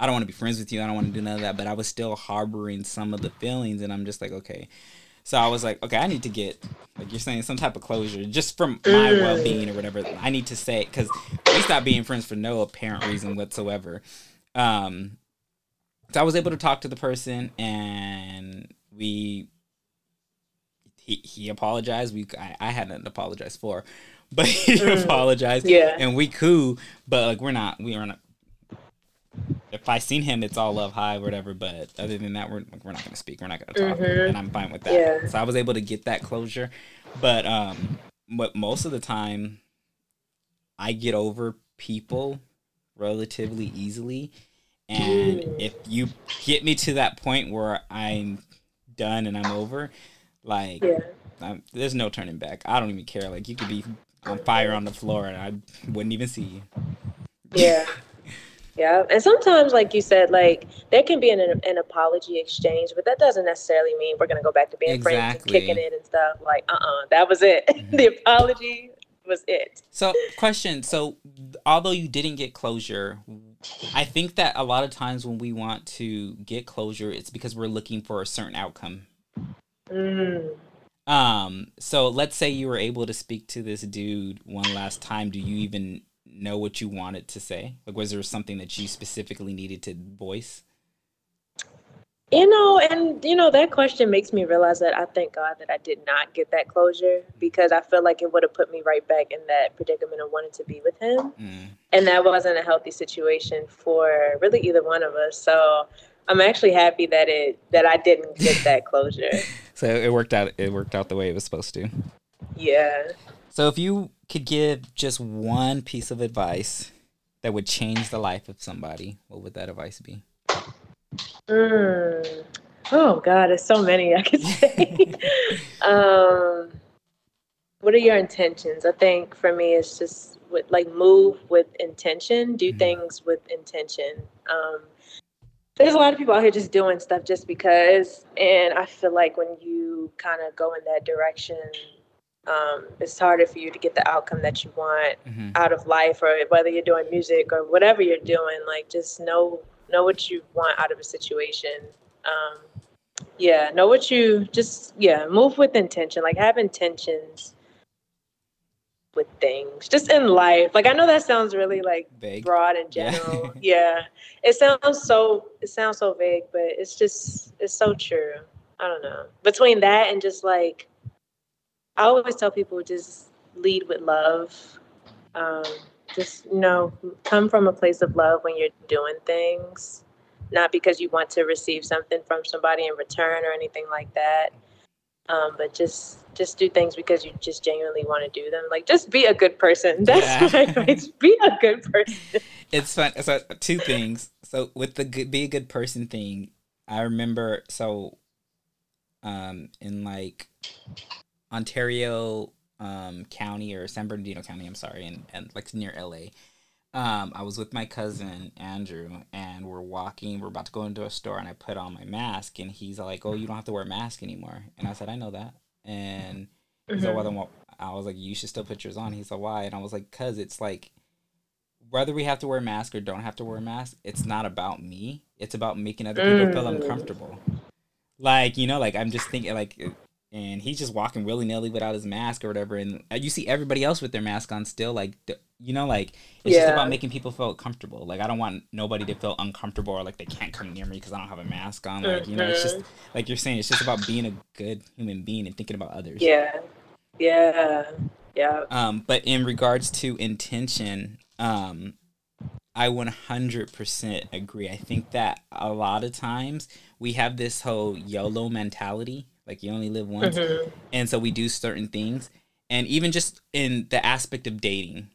I don't want to be friends with you. I don't want to do none of that. But I was still harboring some of the feelings, and I'm just like, okay, so I was like, okay, I need to get like you're saying some type of closure just from my mm. well being or whatever. I need to say because we stopped being friends for no apparent reason whatsoever. Um, so I was able to talk to the person and we he he apologized. We I, I had nothing to apologize for, [LAUGHS] but he mm. apologized. Yeah, and we cool, but like we're not we are not if I seen him, it's all love high whatever. But other than that, we're we're not gonna speak. We're not gonna talk, mm-hmm. and I'm fine with that. Yeah. So I was able to get that closure, but um, but most of the time, I get over people relatively easily, and mm. if you get me to that point where I'm done and I'm over, like yeah. there's no turning back. I don't even care. Like you could be on fire on the floor, and I wouldn't even see you. Yeah. Yeah, and sometimes, like you said, like there can be an, an apology exchange, but that doesn't necessarily mean we're gonna go back to being exactly. friends and kicking it and stuff. Like, uh, uh-uh, uh that was it. Mm-hmm. [LAUGHS] the apology was it. So, question. So, although you didn't get closure, I think that a lot of times when we want to get closure, it's because we're looking for a certain outcome. Mm. Um. So, let's say you were able to speak to this dude one last time. Do you even know what you wanted to say? Like, was there something that you specifically needed to voice? You know, and you know that question makes me realize that I thank God that I did not get that closure because I feel like it would have put me right back in that predicament of wanting to be with him, mm. and that wasn't a healthy situation for really either one of us. So I'm actually happy that it that I didn't get [LAUGHS] that closure. so it worked out. It worked out the way it was supposed to. Yeah. So if you could give just one piece of advice that would change the life of somebody, what would that advice be? Mm. Oh God, there's so many I could say. [LAUGHS] um, what are your intentions? I think for me, it's just with, like move with intention, do mm-hmm. things with intention. Um, there's a lot of people out here just doing stuff just because, and I feel like when you kind of go in that direction, um, it's harder for you to get the outcome that you want mm-hmm. out of life or whether you're doing music or whatever you're doing like just know know what you want out of a situation um, yeah know what you just yeah move with intention like have intentions with things just in life like i know that sounds really like vague. broad and general yeah. [LAUGHS] yeah it sounds so it sounds so vague but it's just it's so true i don't know between that and just like I always tell people just lead with love. Um, just you know, come from a place of love when you're doing things, not because you want to receive something from somebody in return or anything like that. Um, but just just do things because you just genuinely want to do them. Like just be a good person. [LAUGHS] That's yeah. my advice. Be a good person. [LAUGHS] It's fun. So two things. So with the good, be a good person thing, I remember so um in like Ontario um, County or San Bernardino County, I'm sorry, and, and like near LA. Um, I was with my cousin Andrew, and we're walking. We're about to go into a store, and I put on my mask, and he's like, "Oh, you don't have to wear a mask anymore." And I said, "I know that." And he's mm-hmm. like, "Well, then I was like, "You should still put yours on." He's like, "Why?" And I was like, "Cause it's like, whether we have to wear a mask or don't have to wear a mask, it's not about me. It's about making other people mm. feel uncomfortable." Like you know, like I'm just thinking, like and he's just walking willy nilly without his mask or whatever. And uh, you see everybody else with their mask on still, like you know, like it's yeah. just about making people feel comfortable. Like I don't want nobody to feel uncomfortable or like they can't come near me because I don't have a mask on. Like you know, it's just mm-hmm. like you're saying, it's just about being a good human being and thinking about others. Yeah, yeah, Yeah. Um, but in regards to intention, um, I 100% agree. I think that a lot of times we have this whole YOLO mentality, like you only live once, mm-hmm. and so we do certain things, and even just in the aspect of dating,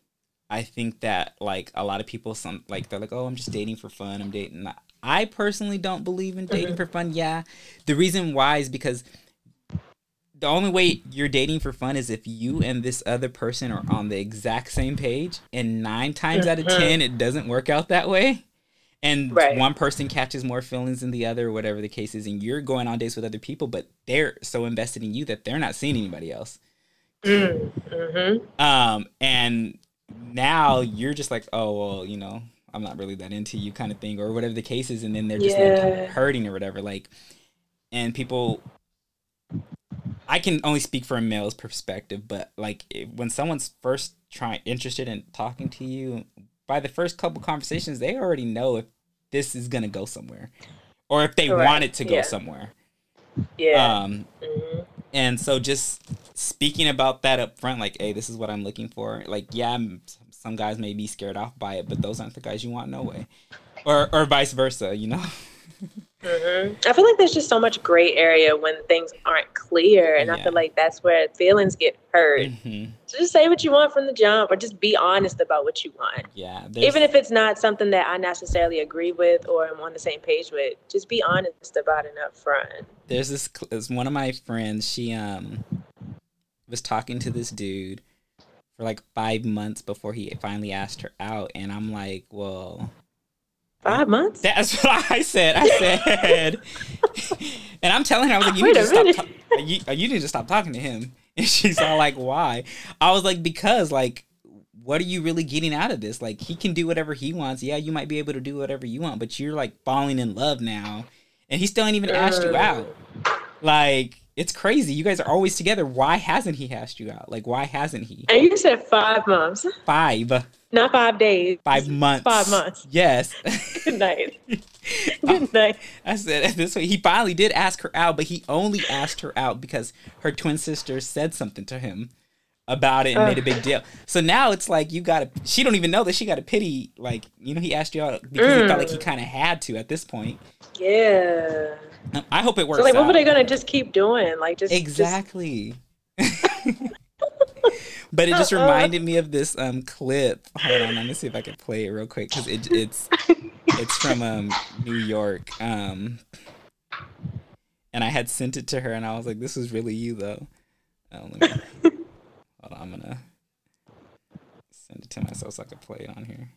I think that like a lot of people, some like they're like, oh, I'm just dating for fun. I'm dating. I personally don't believe in dating mm-hmm. for fun. Yeah, the reason why is because the only way you're dating for fun is if you and this other person are on the exact same page and nine times out of mm-hmm. ten it doesn't work out that way and right. one person catches more feelings than the other or whatever the case is and you're going on dates with other people but they're so invested in you that they're not seeing anybody else mm-hmm. um and now you're just like oh well you know i'm not really that into you kind of thing or whatever the case is and then they're just yeah. like hurting or whatever like and people I can only speak from a male's perspective, but like when someone's first trying interested in talking to you, by the first couple conversations, they already know if this is gonna go somewhere, or if they Correct. want it to go yeah. somewhere. Yeah. Um, mm-hmm. and so just speaking about that up front, like, hey, this is what I'm looking for. Like, yeah, some guys may be scared off by it, but those aren't the guys you want, no way. Or or vice versa, you know. [LAUGHS] Mm-hmm. I feel like there's just so much gray area when things aren't clear, and yeah. I feel like that's where feelings get hurt. Mm-hmm. So just say what you want from the jump, or just be honest about what you want. Yeah, even if it's not something that I necessarily agree with or am on the same page with, just be honest about it up front. There's this. There's one of my friends. She um was talking to this dude for like five months before he finally asked her out, and I'm like, well Five months? That's [LAUGHS] what I said. I said, [LAUGHS] and I'm telling her, I was like, you, need to, stop ta- you, you need to stop talking to him. [LAUGHS] And she's all like, why? I was like, because, like, what are you really getting out of this? Like, he can do whatever he wants. Yeah, you might be able to do whatever you want, but you're like falling in love now. And he still ain't even asked you uh. out. Like, it's crazy. You guys are always together. Why hasn't he asked you out? Like, why hasn't he? And you said five months. Five. Not five days. Five months. Five months. Yes. [LAUGHS] Good night. [LAUGHS] Good night. I said [LAUGHS] this way. He finally did ask her out, but he only asked her out because her twin sister said something to him about it and made a big deal. So now it's like you got to. She don't even know that she got a pity. Like you know, he asked you out because mm. he felt like he mm. kind of had to at this point. Yeah. I hope it works. So like, out. what were they gonna just keep doing? Like just exactly. Just... [LAUGHS] but it just uh-uh. reminded me of this um clip. Hold on, let me see if I can play it real quick because it, it's it's from um New York. Um, and I had sent it to her, and I was like, "This is really you, though." Me, hold on, I'm gonna send it to myself so I can play it on here.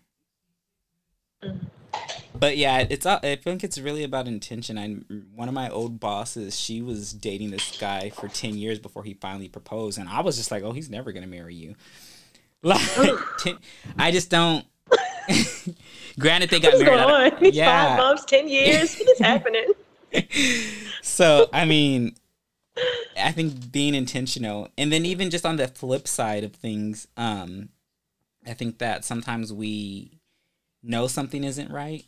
Mm but yeah, it's I think it's really about intention. I one of my old bosses, she was dating this guy for ten years before he finally proposed, and I was just like, oh, he's never gonna marry you. [LAUGHS] Like, ten, I just don't. [LAUGHS] Granted, they got What's married. Going on? [LAUGHS] Yeah, five months, ten years. What is happening? so I mean, I think being intentional, and then even just on the flip side of things, um, I think that sometimes we know something isn't right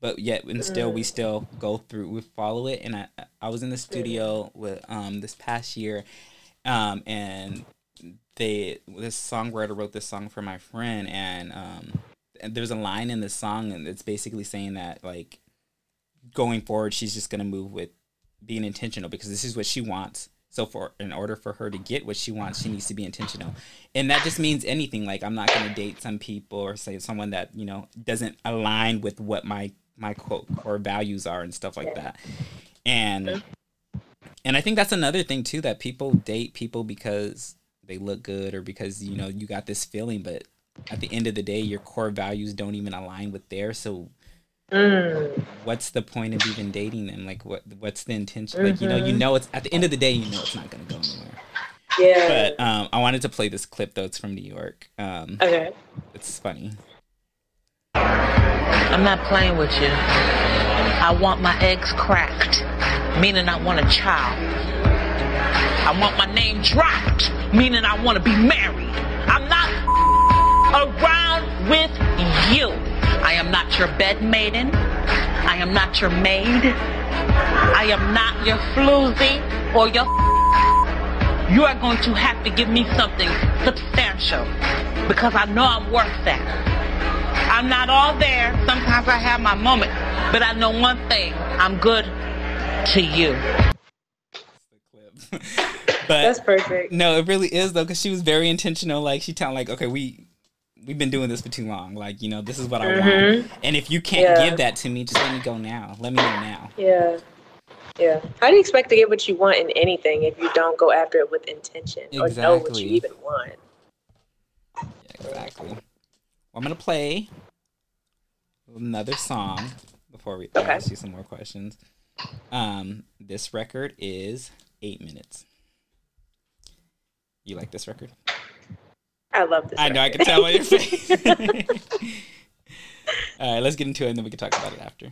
but yet and still we mm. still go through we follow it and i i was in the studio with um this past year um and they this songwriter wrote this song for my friend and um and there's a line in the song and it's basically saying that like going forward she's just gonna move with being intentional because this is what she wants so for in order for her to get what she wants, she needs to be intentional. And that just means anything. Like I'm not gonna date some people or say someone that, you know, doesn't align with what my my quote core values are and stuff like that. And and I think that's another thing too that people date people because they look good or because you know you got this feeling, but at the end of the day, your core values don't even align with theirs. So Mm. What's the point of even dating them? Like, what what's the intention? Mm-hmm. Like, you know, you mm-hmm. know, it's at the end of the day, you know, it's not gonna go anywhere. Yeah. But um, I wanted to play this clip though. It's from New York. Um, okay. It's funny. I'm not playing with you. I want my eggs cracked, meaning I want a child. I want my name dropped, meaning I want to be married. I'm not [LAUGHS] around with you. I am not your bed maiden. I am not your maid. I am not your floozy or your you are going to have to give me something substantial because I know I'm worth that. I'm not all there. Sometimes I have my moments, but I know one thing I'm good to you. but that's perfect. No, it really is though, because she was very intentional. Like she telling like, okay, we we've been doing this for too long. Like, you know, this is what mm-hmm. I want. And if you can't yeah. give that to me, just let me go now. Let me know now. Yeah. Yeah. How do you expect to get what you want in anything if you don't go after it with intention exactly. or know what you even want? Yeah, exactly. Well, I'm gonna play another song before we okay. ask you some more questions. Um, this record is eight minutes. You like this record? I love this. I record. know. I can tell by your [LAUGHS] face. [LAUGHS] All right, let's get into it, and then we can talk about it after.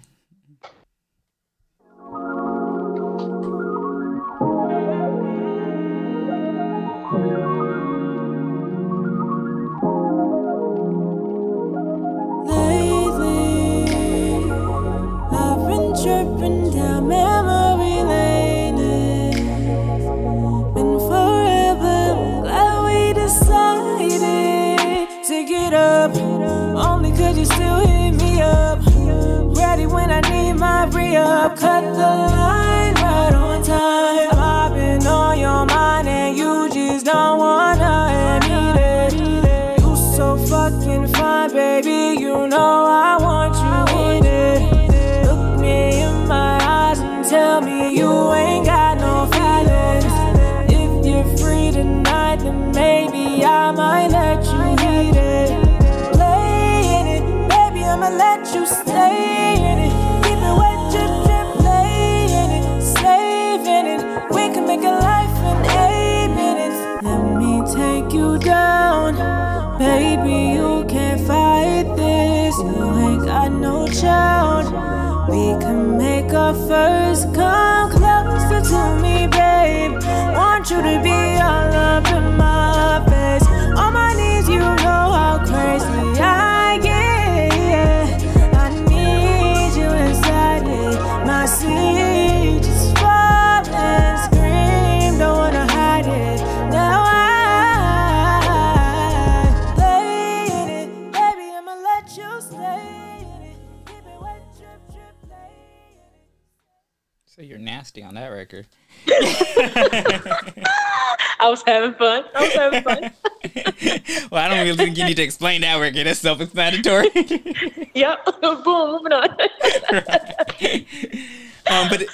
Up, cut the Baby, you can't fight this. You ain't got no child. We can make a first come closer to me, babe. Want you to be all up nasty on that record. [LAUGHS] I was having fun. I was having fun. [LAUGHS] well, I don't really think you need to explain that record. That's self-explanatory. [LAUGHS] yep. Boom. Moving on. right. um, but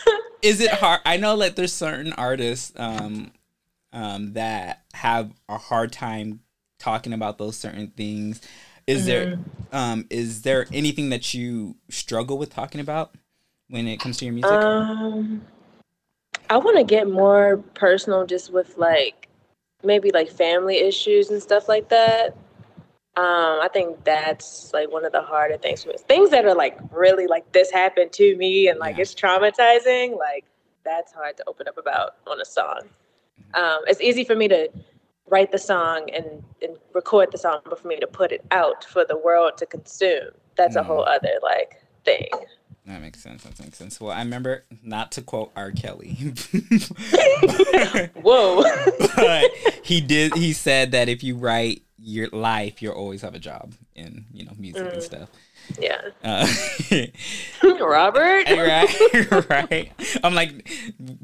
is it hard? I know that there's certain artists um, um, that have a hard time talking about those certain things. Is mm-hmm. there um, is there anything that you struggle with talking about? when it comes to your music? Um, I want to get more personal, just with like maybe like family issues and stuff like that. Um, I think that's like one of the harder things for me. Things that are like really like this happened to me and like yeah. it's traumatizing. Like that's hard to open up about on a song. Mm-hmm. Um, it's easy for me to write the song and, and record the song, but for me to put it out for the world to consume, that's mm. a whole mm-hmm. other like thing. That makes sense. That makes sense. Well, I remember not to quote R. Kelly. [LAUGHS] Whoa. but he did. He said that if you write your life, you'll always have a job in you know music mm. and stuff. Yeah. Uh, [LAUGHS] Robert. [LAUGHS] right. Right. I'm like,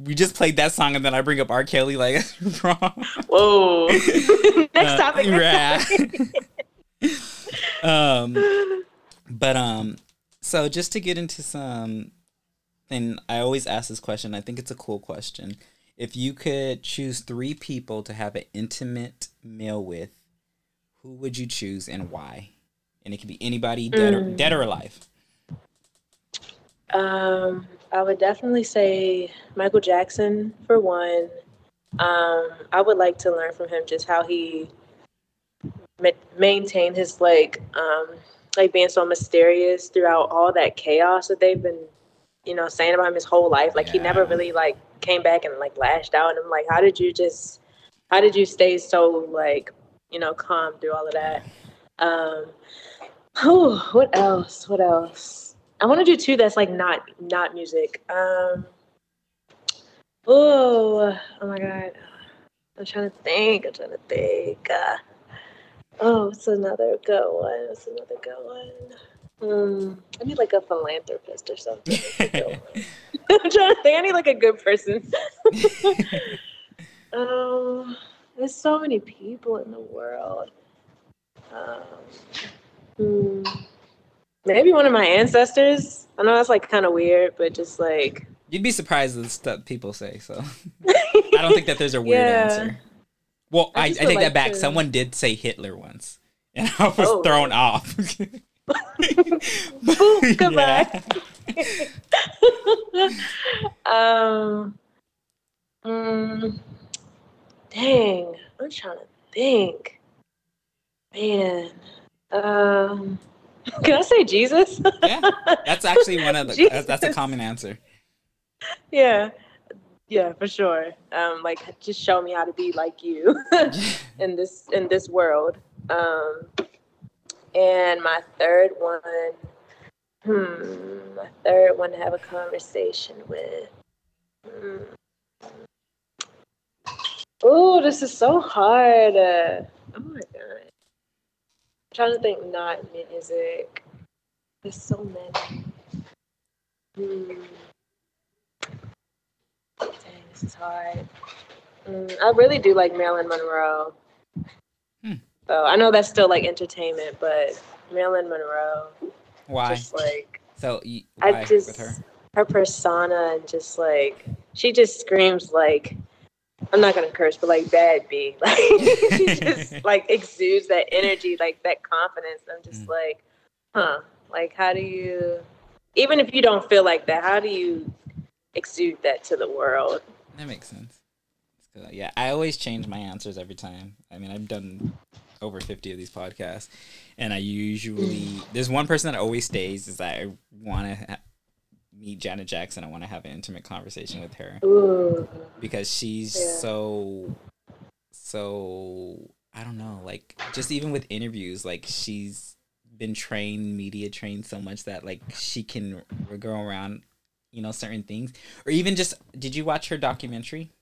we just played that song, and then I bring up R. Kelly. Like, wrong. Whoa. next uh, topic. Next right. topic. um. But um, so just to get into some, and I always ask this question. I think it's a cool question. If you could choose three people to have an intimate meal with, who would you choose and why? And it could be anybody dead or, dead or alive. Um, I would definitely say Michael Jackson for one. Um, I would like to learn from him just how he ma- maintained his like um, like being so mysterious throughout all that chaos that they've been, you know, saying about him his whole life. Like yeah. he never really like came back and like lashed out. And I'm like, how did you just, how did you stay so like, you know, calm through all of that? Um, oh, what else? What else? I want to do two that's like not not music. Um, oh, oh my god, I'm trying to think. I'm trying to think. Uh, oh, it's another good one. It's another good one. Um, I need like a philanthropist or something. [LAUGHS] [LAUGHS] I'm trying to think. I need like a good person. [LAUGHS] um, there's so many people in the world. Um, hmm, maybe one of my ancestors. I know that's like kind of weird, but just like you'd be surprised at the stuff people say. So I don't think that there's a weird yeah. answer. Well, I, I, I take like that back. To... Someone did say Hitler once, [LAUGHS] and I was oh. thrown off. [LAUGHS] Boom, goodbye. [LAUGHS] um, mm, dang, I'm trying to think. Man, um, can I say Jesus? yeah, that's actually one of the. Jesus. That's a common answer. Yeah, yeah, for sure. Um, like, just show me how to be like you [LAUGHS] in this in this world. Um, and my third one, hmm, my third one to have a conversation with. Hmm. Oh, this is so hard. Uh, oh my god. I'm trying to think not music. There's so many. Hmm. Dang, this is hard. Mm, I really do like Marilyn Monroe. Hmm. So I know that's still like entertainment, but Marilyn Monroe. Why? Just like so, I just her? her persona and just like she just screams like I'm not gonna curse, but like bad B. [LAUGHS] Like she just [LAUGHS] like exudes that energy, like that confidence. I'm just mm. like, huh? Like how do you even if you don't feel like that, how do you exude that to the world? That makes sense. Yeah, I always change my answers every time. I mean, I've done over 50 of these podcasts and I usually there's one person that always stays is that I want to ha- meet Janet Jackson. I want to have an intimate conversation with her Ooh. because she's yeah. so so I don't know, like just even with interviews, like she's been trained, media trained so much that like she can go around, you know, certain things. Or even just did you watch her documentary?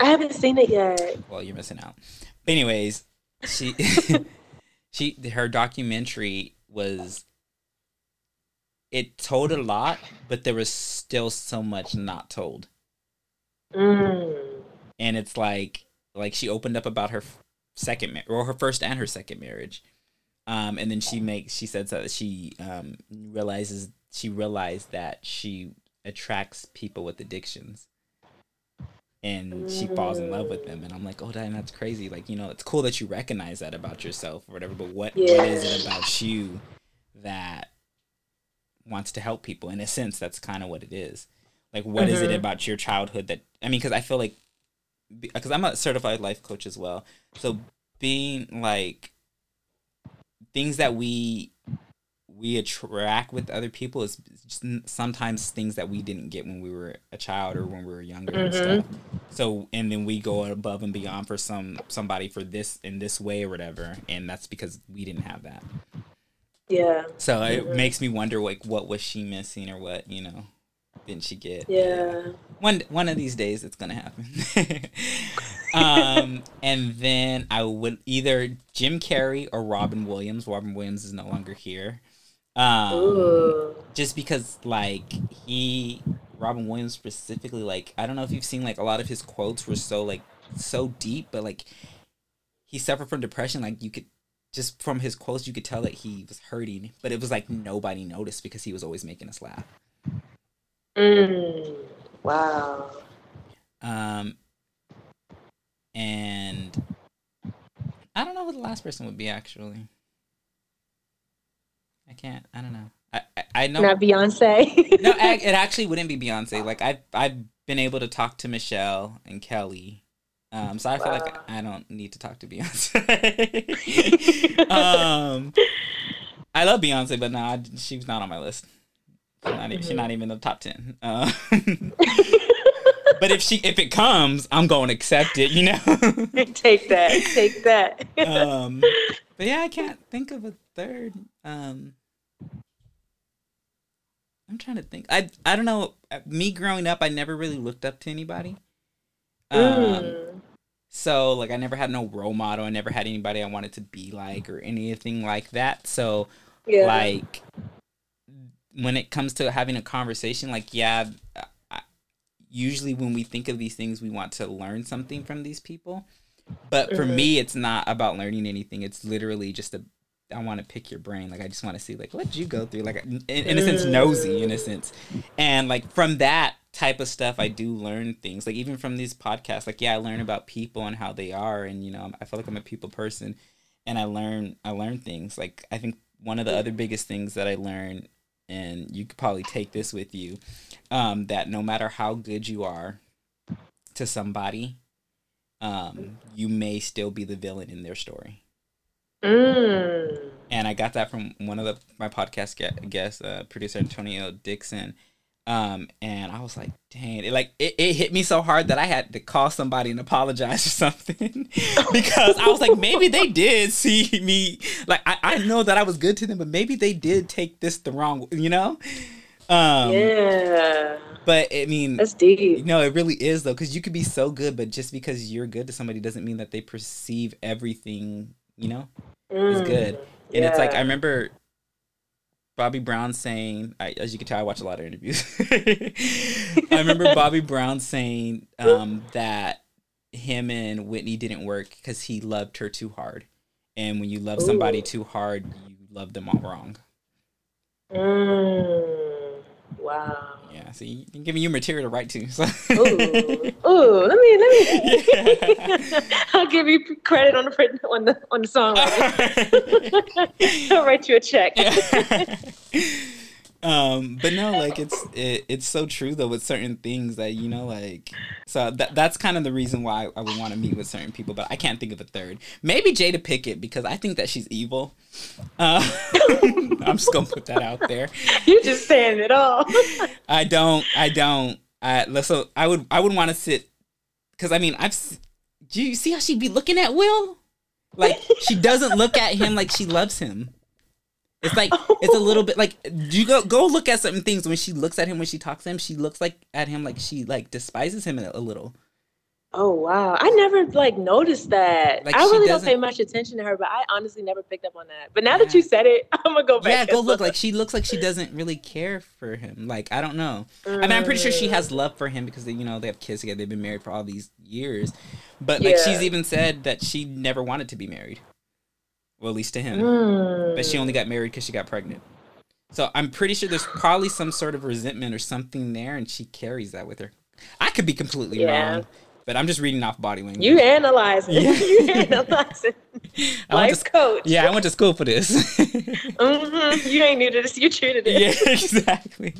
I haven't seen it yet. Well, you're missing out. But anyways, she [LAUGHS] [LAUGHS] she her documentary was it told a lot, but there was still so much not told. Mm. And it's like like she opened up about her second or her first and her second marriage. Um, and then she makes she says that she um, realizes she realized that she attracts people with addictions and she falls in love with them and i'm like oh damn that's crazy like you know it's cool that you recognize that about yourself or whatever but what yeah. what is it about you that wants to help people in a sense that's kind of what it is like what mm-hmm. is it mm-hmm. about your childhood that i mean because i feel like because i'm a certified life coach as well so being like things that we we attract with other people is sometimes things that we didn't get when we were a child or when we were younger mm-hmm. and stuff. So and then we go above and beyond for some somebody for this in this way or whatever, and that's because we didn't have that. Yeah. So mm-hmm. it makes me wonder like what was she missing or what you know didn't she get? Yeah. One one of these days it's gonna happen. [LAUGHS] um, and then I would either Jim Carrey or Robin Williams. Robin Williams is no longer here. Um, just because like he Robin Williams specifically like I don't know if you've seen like a lot of his quotes were so like so deep, but like he suffered from depression. Like you could just from his quotes you could tell that he was hurting, but it was like nobody noticed because he was always making us laugh. Mm, wow. Um, and I don't know who the last person would be actually. I can't. I don't know. I I, I know not Beyonce. [LAUGHS] no, I, [LAUGHS] it actually wouldn't be Beyonce. Like I've I've been able to talk to Michelle and Kelly. Um, so I wow. feel like I don't need to talk to Beyonce. [LAUGHS] um, I love Beyonce, but no, she's not on my list. She's not, mm-hmm. she's not even in the top ten. Uh, but if she if it comes, I'm going to accept it. You know. take that. Take that. um, but yeah, I can't think of a third. Um, I'm trying to think. I I don't know. Me growing up, I never really looked up to anybody. Um, mm. So like I never had no role model. I never had anybody I wanted to be like or anything like that. So yeah. like when it comes to having a conversation, like yeah, I, usually when we think of these things, we want to learn something from these people. But for mm-hmm. me, it's not about learning anything. It's literally just a I want to pick your brain. Like I just want to see like what you go through. Like in, in a sense, nosy in a sense, and like from that type of stuff, I do learn things. Like even from these podcasts, like yeah, I learn about people and how they are, and you know, I feel like I'm a people person, and I learn I learn things. Like I think one of the other biggest things that I learn, and you could probably take this with you, um, that no matter how good you are to somebody, um, you may still be the villain in their story. Mm. And I got that from one of the my podcast guests, uh, producer Antonio Dixon. Um, and I was like, dang, it like it, it hit me so hard that I had to call somebody and apologize or [LAUGHS] something [LAUGHS] because I was like, maybe they did see me. Like I, I know that I was good to them, but maybe they did take this the wrong, you know? Um, yeah. But I mean, that's deep. No, it really is though, because you could be so good, but just because you're good to somebody doesn't mean that they perceive everything you know, mm, is good. And yeah. it's like I remember Bobby Brown saying, I, as you can tell, I watch a lot of interviews. [LAUGHS] I remember [LAUGHS] Bobby Brown saying um, that him and Whitney didn't work because he loved her too hard. And when you love somebody too hard, you love them all wrong. Mm, wow. Yeah, so you, are giving you material to write to. So. ooh, [LAUGHS] ooh, let me let me. Yeah. [LAUGHS] I'll give you credit on the on the on the song. [LAUGHS] I'll write you a check. Yeah. Um but no like it's it, it's so true though with certain things that you know like so that that's kind of the reason why i would want to meet with certain people but i can't think of a third. Maybe jada Pinkett because i think that she's evil. Uh, [LAUGHS] i'm just gonna put that out there. You're just saying it all. I don't i don't. I so i would i would want to sit because i mean i've do you see how she'd be looking at will? Like she doesn't look at him like she loves him it's like it's a little bit like you go go look at certain things when she looks at him when she talks to him. She looks like at him like she like despises him a, a little. Oh wow! I never like noticed that. Like, I really don't pay much attention to her, but I honestly never picked up on that. But now yeah. that you said it, [LAUGHS] I'm gonna go back. Yeah, go look. [LAUGHS] Like she looks like she doesn't really care for him. Like I don't know. Mm. I mean, I'm pretty sure she has love for him because they, you know they have kids together. They've been married for all these years. But like yeah. she's even said that she never wanted to be married. Well, at least to him. Mm. But she only got married because she got pregnant. So I'm pretty sure there's probably some sort of resentment or something there, and she carries that with her. I could be completely yeah. wrong, but I'm just reading off body language. You analyze it. Yeah. [LAUGHS] you analyze it. [LAUGHS] Life to, coach. Yeah, I went to school for this. [LAUGHS] mm-hmm. You ain't new to this. You treated it. Yeah, exactly.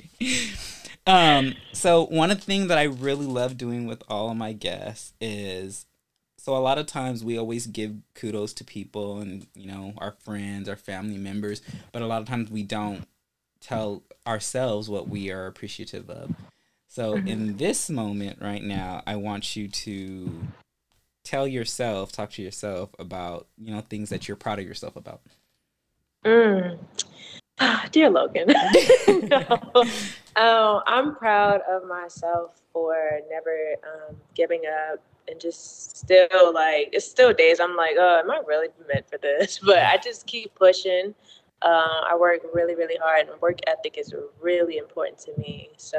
Um, so one of the things that I really love doing with all of my guests is so a lot of times we always give kudos to people and you know our friends our family members but a lot of times we don't tell ourselves what we are appreciative of so mm-hmm. in this moment right now i want you to tell yourself talk to yourself about you know things that you're proud of yourself about mm. [SIGHS] dear logan [LAUGHS] [LAUGHS] no. oh, i'm proud of myself for never um, giving up and just still like it's still days I'm like, oh, am I really meant for this? [LAUGHS] But I just keep pushing. Uh, I work really, really hard, and work ethic is really important to me. So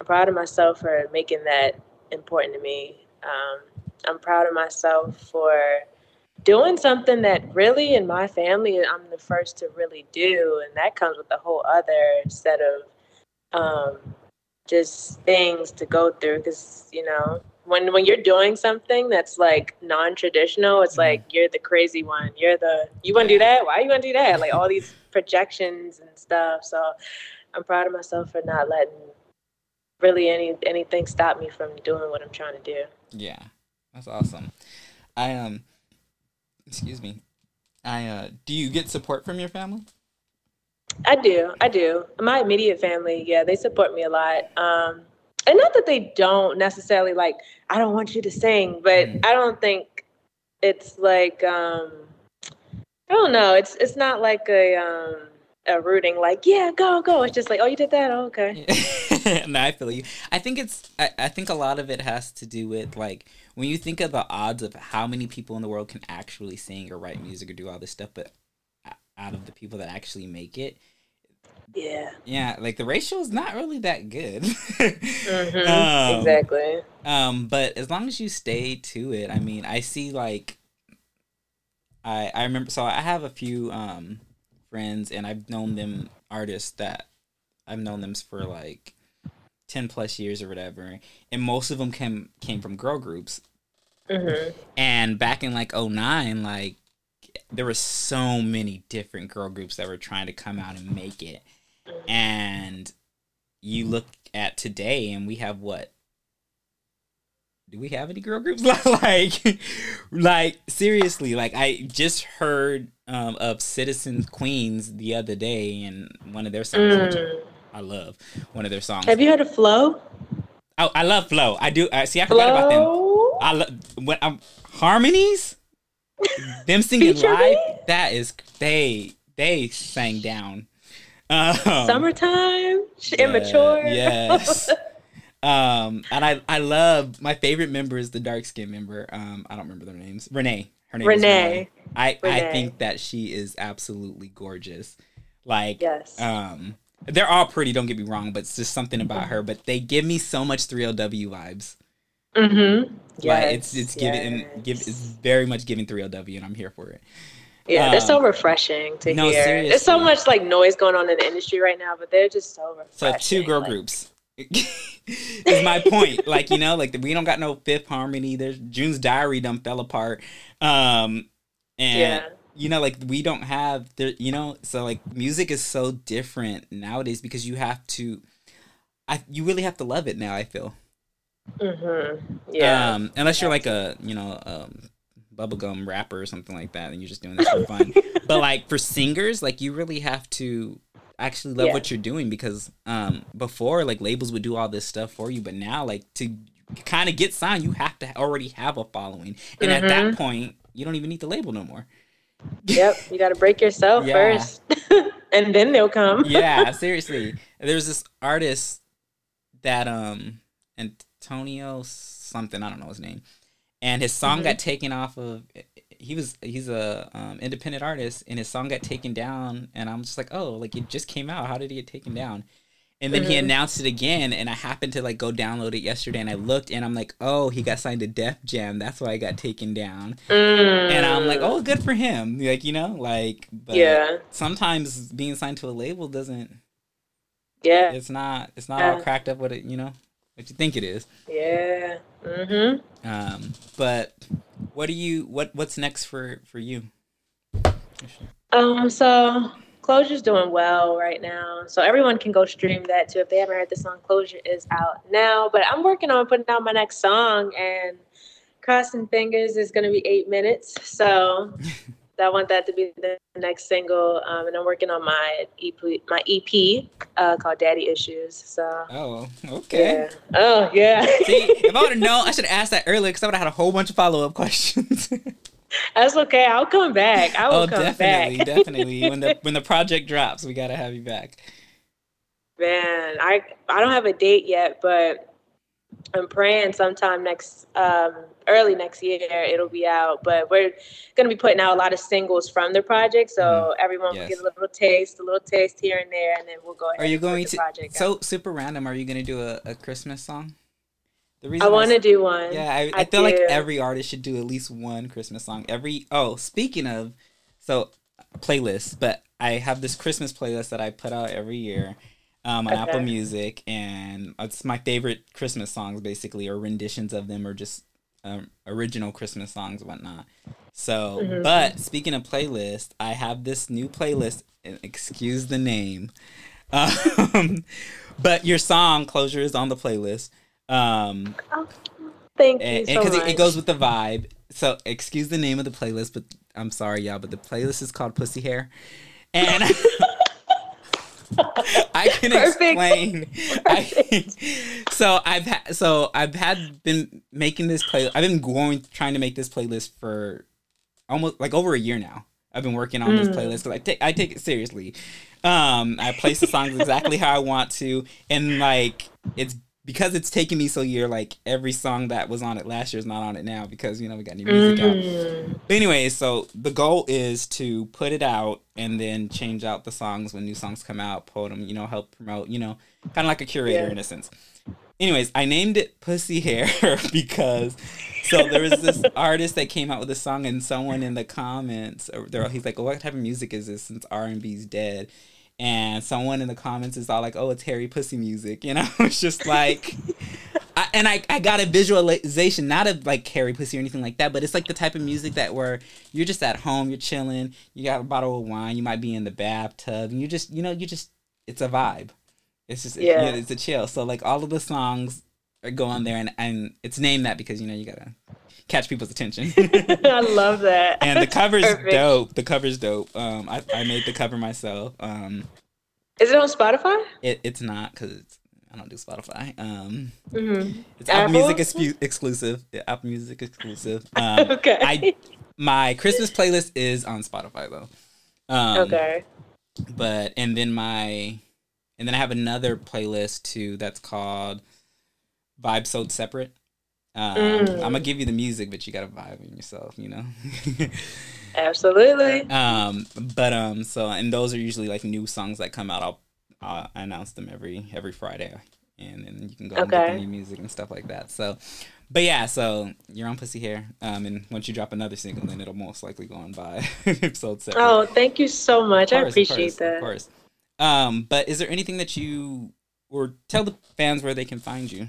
I'm proud of myself for making that important to me. Um, I'm proud of myself for doing something that really in my family I'm the first to really do, and that comes with a whole other set of um, just things to go through. Because you know, when when you're doing something that's like non-traditional it's mm-hmm. like you're the crazy one. You're the you want to do that? Why you want to do that? Like all these [LAUGHS] projections and stuff. So i'm proud of myself for not letting really any anything stop me from doing what i'm trying to do. Yeah that's awesome. I um excuse me. I uh do you get support from your family? I do i do. My immediate family yeah they support me a lot. Um and not that they don't necessarily like i don't want you to sing but mm. i don't think it's like um i don't know it's it's not like a um a rooting like yeah go go it's just like oh you did that oh, okay [LAUGHS] no, I feel you. I think it's. I, I think a lot of it has to do with like when you think of the odds of how many people in the world can actually sing or write music or do all this stuff, but out of the people that actually make it, yeah. Yeah, like the ratio is not really that good. mm-hmm. [LAUGHS] um, exactly. Um, but as long as you stay to it, I mean, I see like I I remember so I have a few um friends and I've known them artists that I've known them for like 10 plus years or whatever and most of them came came from girl groups mm-hmm. and back in like 09 like there were so many different girl groups that were trying to come out and make it and you look at today and we have what do we have any girl groups [LAUGHS] like like seriously like i just heard um, of citizen queens the other day and one of their songs mm. i love one of their songs have you heard of FLO? oh i love FLO. i do i see i forgot Flo? about them i love when i'm harmonies them singing live that is they they sang down um, Summertime, yeah, immature. Yes. [LAUGHS] um, and I I love my favorite member is the dark skin member. Um, I don't remember their names. Renee. Her name Renee. Renee. I Renee. I think that she is absolutely gorgeous. Like yes. Um, they're all pretty. Don't get me wrong, but it's just something about her. But they give me so much 3LW vibes. Mm-hmm. Yes, like it's it's giving yes. give it's very much giving 3LW, and I'm here for it. Yeah, they're so um, refreshing to no, hear. Seriously. There's so much like noise going on in the industry right now, but they're just so refreshing. So two girl like, groups. [LAUGHS] is my point. like, you know, like we don't got no fifth harmony. There's June's diary done fell apart. Um and yeah. you know, like we don't have there you know, so like music is so different nowadays because you have to I you really have to love it now, I feel. Mm-hmm. Yeah. Um, unless you're like a, you know, um, bubblegum rapper or something like that and you're just doing this for fun. [LAUGHS] but like for singers, like you really have to actually love yeah. what you're doing because um before like labels would do all this stuff for you, but now like to kind of get signed, you have to already have a following. And mm-hmm. at that mm-hmm. point, you don't even need the label no more. Yep, you got to break yourself yeah. first. [LAUGHS] and then they'll come. yeah, [LAUGHS] seriously. There's this artist that um Antonio something, I don't know his name and his song mm-hmm. got taken off of he was he's a um, independent artist and his song got taken down and i'm just like oh like it just came out. How did it get taken down? And then mm-hmm. he announced it again and i happened to like go download it yesterday and i looked and i'm like oh he got signed to def jam. That's why i got taken down. Mm. and i'm like oh good for him. Like you know like yeah. sometimes being signed to a label doesn't yeah. it's not it's not all cracked up with it you know what you think it is. Yeah. Mm-hmm. Um but what do you what what's next for for you? Um so closure's doing well right now. So everyone can go stream that too. If they haven't heard the song closure is out now. But i'm working on putting out my next song and crossing fingers is going to be eight minutes. So [LAUGHS] I want that to be the next single, um, and I'm working on my EP, my EP uh, called Daddy Issues. So. Oh, okay. Yeah. Oh, yeah. [LAUGHS] See, if I would have known, I should have asked that earlier because I would have had a whole bunch of follow up questions. [LAUGHS] That's okay. I'll come back. I will oh, come definitely, back. definitely. Definitely, when the [LAUGHS] when the project drops, we gotta have you back. Man, I I don't have a date yet, but I'm praying sometime next um, early next year it'll be out. But we're gonna be putting out a lot of singles from the project, so mm-hmm. everyone yes. will get a little taste, a little taste here and there, and then we'll go. Are you going to? So out. super random. Are you gonna do a, a Christmas song? The reason I want to do one. Yeah, I, I, I feel do. like every artist should do at least one Christmas song. Every oh, speaking of, so playlist, but I have this Christmas playlist that I put out every year um, on okay. Apple Music, and it's my favorite Christmas songs, basically, or renditions of them, or just um, original Christmas songs, whatnot. So, mm-hmm. but speaking of playlist, I have this new playlist. Excuse the name, [LAUGHS] um, but your song "Closure" is on the playlist. Um, oh, thank you and, because so it, it goes with the vibe. So, excuse the name of the playlist, but I'm sorry, y'all, but the playlist is called "Pussy Hair," and. [LAUGHS] I can Perfect. explain. I, [LAUGHS] so I've had so I've had been making this play. I've been going trying to make this playlist for almost like over a year now. I've been working on mm. this playlist because I take I take it seriously. Um, I place the songs exactly how I want to, and like it's because it's taken me so year. Like every song that was on it last year is not on it now because you know we got new music mm. out. But anyway, so the goal is to put it out and then change out the songs when new songs come out, put them, you know, help promote, you know, kind of like a curator yeah. in a sense. Anyways, I named it Pussy Hair [LAUGHS] because so there was this [LAUGHS] artist that came out with a song and someone in the comments, he's like, "What type of music is this? Since R and B's dead." And someone in the comments is all like, "Oh, it's Harry pussy music," you know. it's just like, I, and I I got a visualization, not of like Harry pussy or anything like that, but it's like the type of music that where you're just at home, you're chilling, you got a bottle of wine, you might be in the bathtub, and you just you know you just it's a vibe. It's just yeah. it's a chill. So like all of the songs are going there, and and it's named that because you know you gotta catch people's attention. [LAUGHS] I love that. and the cover's Perfect. dope. The cover's dope. Um, I, I made the cover myself. Um, is it on Spotify? It, it's not because I don't do Spotify. Um, mm-hmm. It's Apple, Apple Music exclusive. Apple Music exclusive. [LAUGHS] Um, okay. I my Christmas playlist is on Spotify though. Um, okay. But and then my and then I have another playlist too that's called Vibe Sold Separate. Um, mm. I'm gonna give you the music, but you gotta vibe in yourself, you know. [LAUGHS] Absolutely. Um, but um, so and those are usually like new songs that come out. I'll, I'll announce them every every Friday, and then you can go okay. and get the new music and stuff like that. So, but yeah, so you're on Pussy Hair. Um, and once you drop another single, then it'll most likely go on by [LAUGHS] episode seven. Oh, thank you so much. Course, I appreciate course, that. Of course. Um, but is there anything that you or tell the fans where they can find you?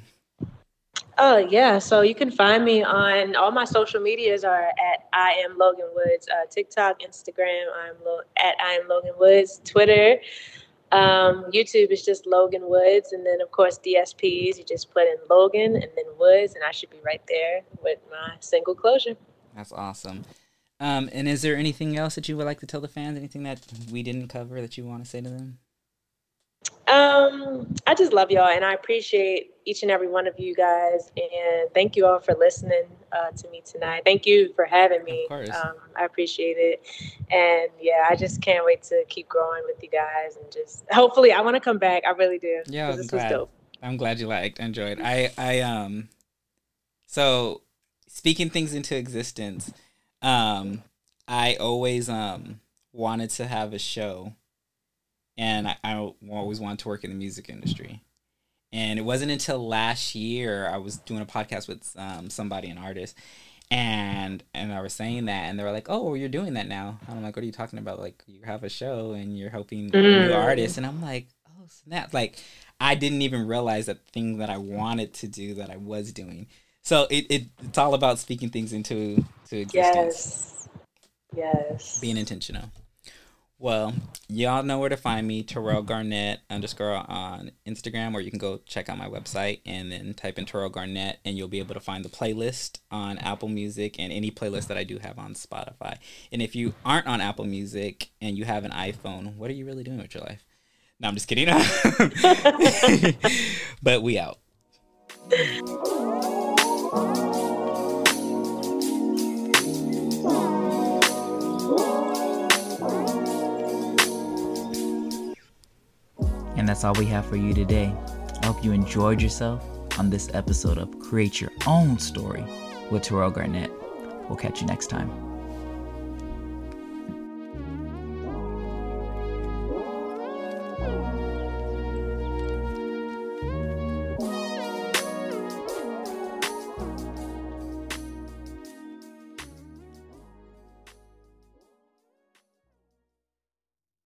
Oh yeah, so you can find me on all my social medias are at I am Logan Woods, uh, TikTok, Instagram. I'm Lo- at I am Logan Woods, Twitter, um, YouTube is just Logan Woods, and then of course DSPs. You just put in Logan and then Woods, and I should be right there with my single closure. That's awesome. Um, and is there anything else that you would like to tell the fans? Anything that we didn't cover that you want to say to them? Um, I just love y'all, and I appreciate each and every one of you guys, and thank you all for listening uh, to me tonight. Thank you for having me. Um, I appreciate it, and yeah, I just can't wait to keep growing with you guys, and just hopefully, I want to come back. I really do. Yeah, I'm glad. I'm glad you liked, enjoyed. I, I um, so speaking things into existence, um, I always um wanted to have a show and I, I always wanted to work in the music industry. And it wasn't until last year I was doing a podcast with um, somebody, an artist, and and I was saying that, and they were like, "Oh, well, you're doing that now." And I'm like, "What are you talking about? Like, you have a show and you're helping mm. new artists." And I'm like, "Oh snap!" Like, I didn't even realize that thing that I wanted to do that I was doing. So it, it it's all about speaking things into to existence. Yes. Yes. Being intentional. Well, y'all know where to find me, Terrell Garnett underscore on Instagram, or you can go check out my website and then type in Terrell Garnett, and you'll be able to find the playlist on Apple Music and any playlist that I do have on Spotify. And if you aren't on Apple Music and you have an iPhone, what are you really doing with your life? No, I'm just kidding. [LAUGHS] [LAUGHS] but we out. That's all we have for you today. I hope you enjoyed yourself on this episode of Create Your Own Story with Terrell Garnett. We'll catch you next time.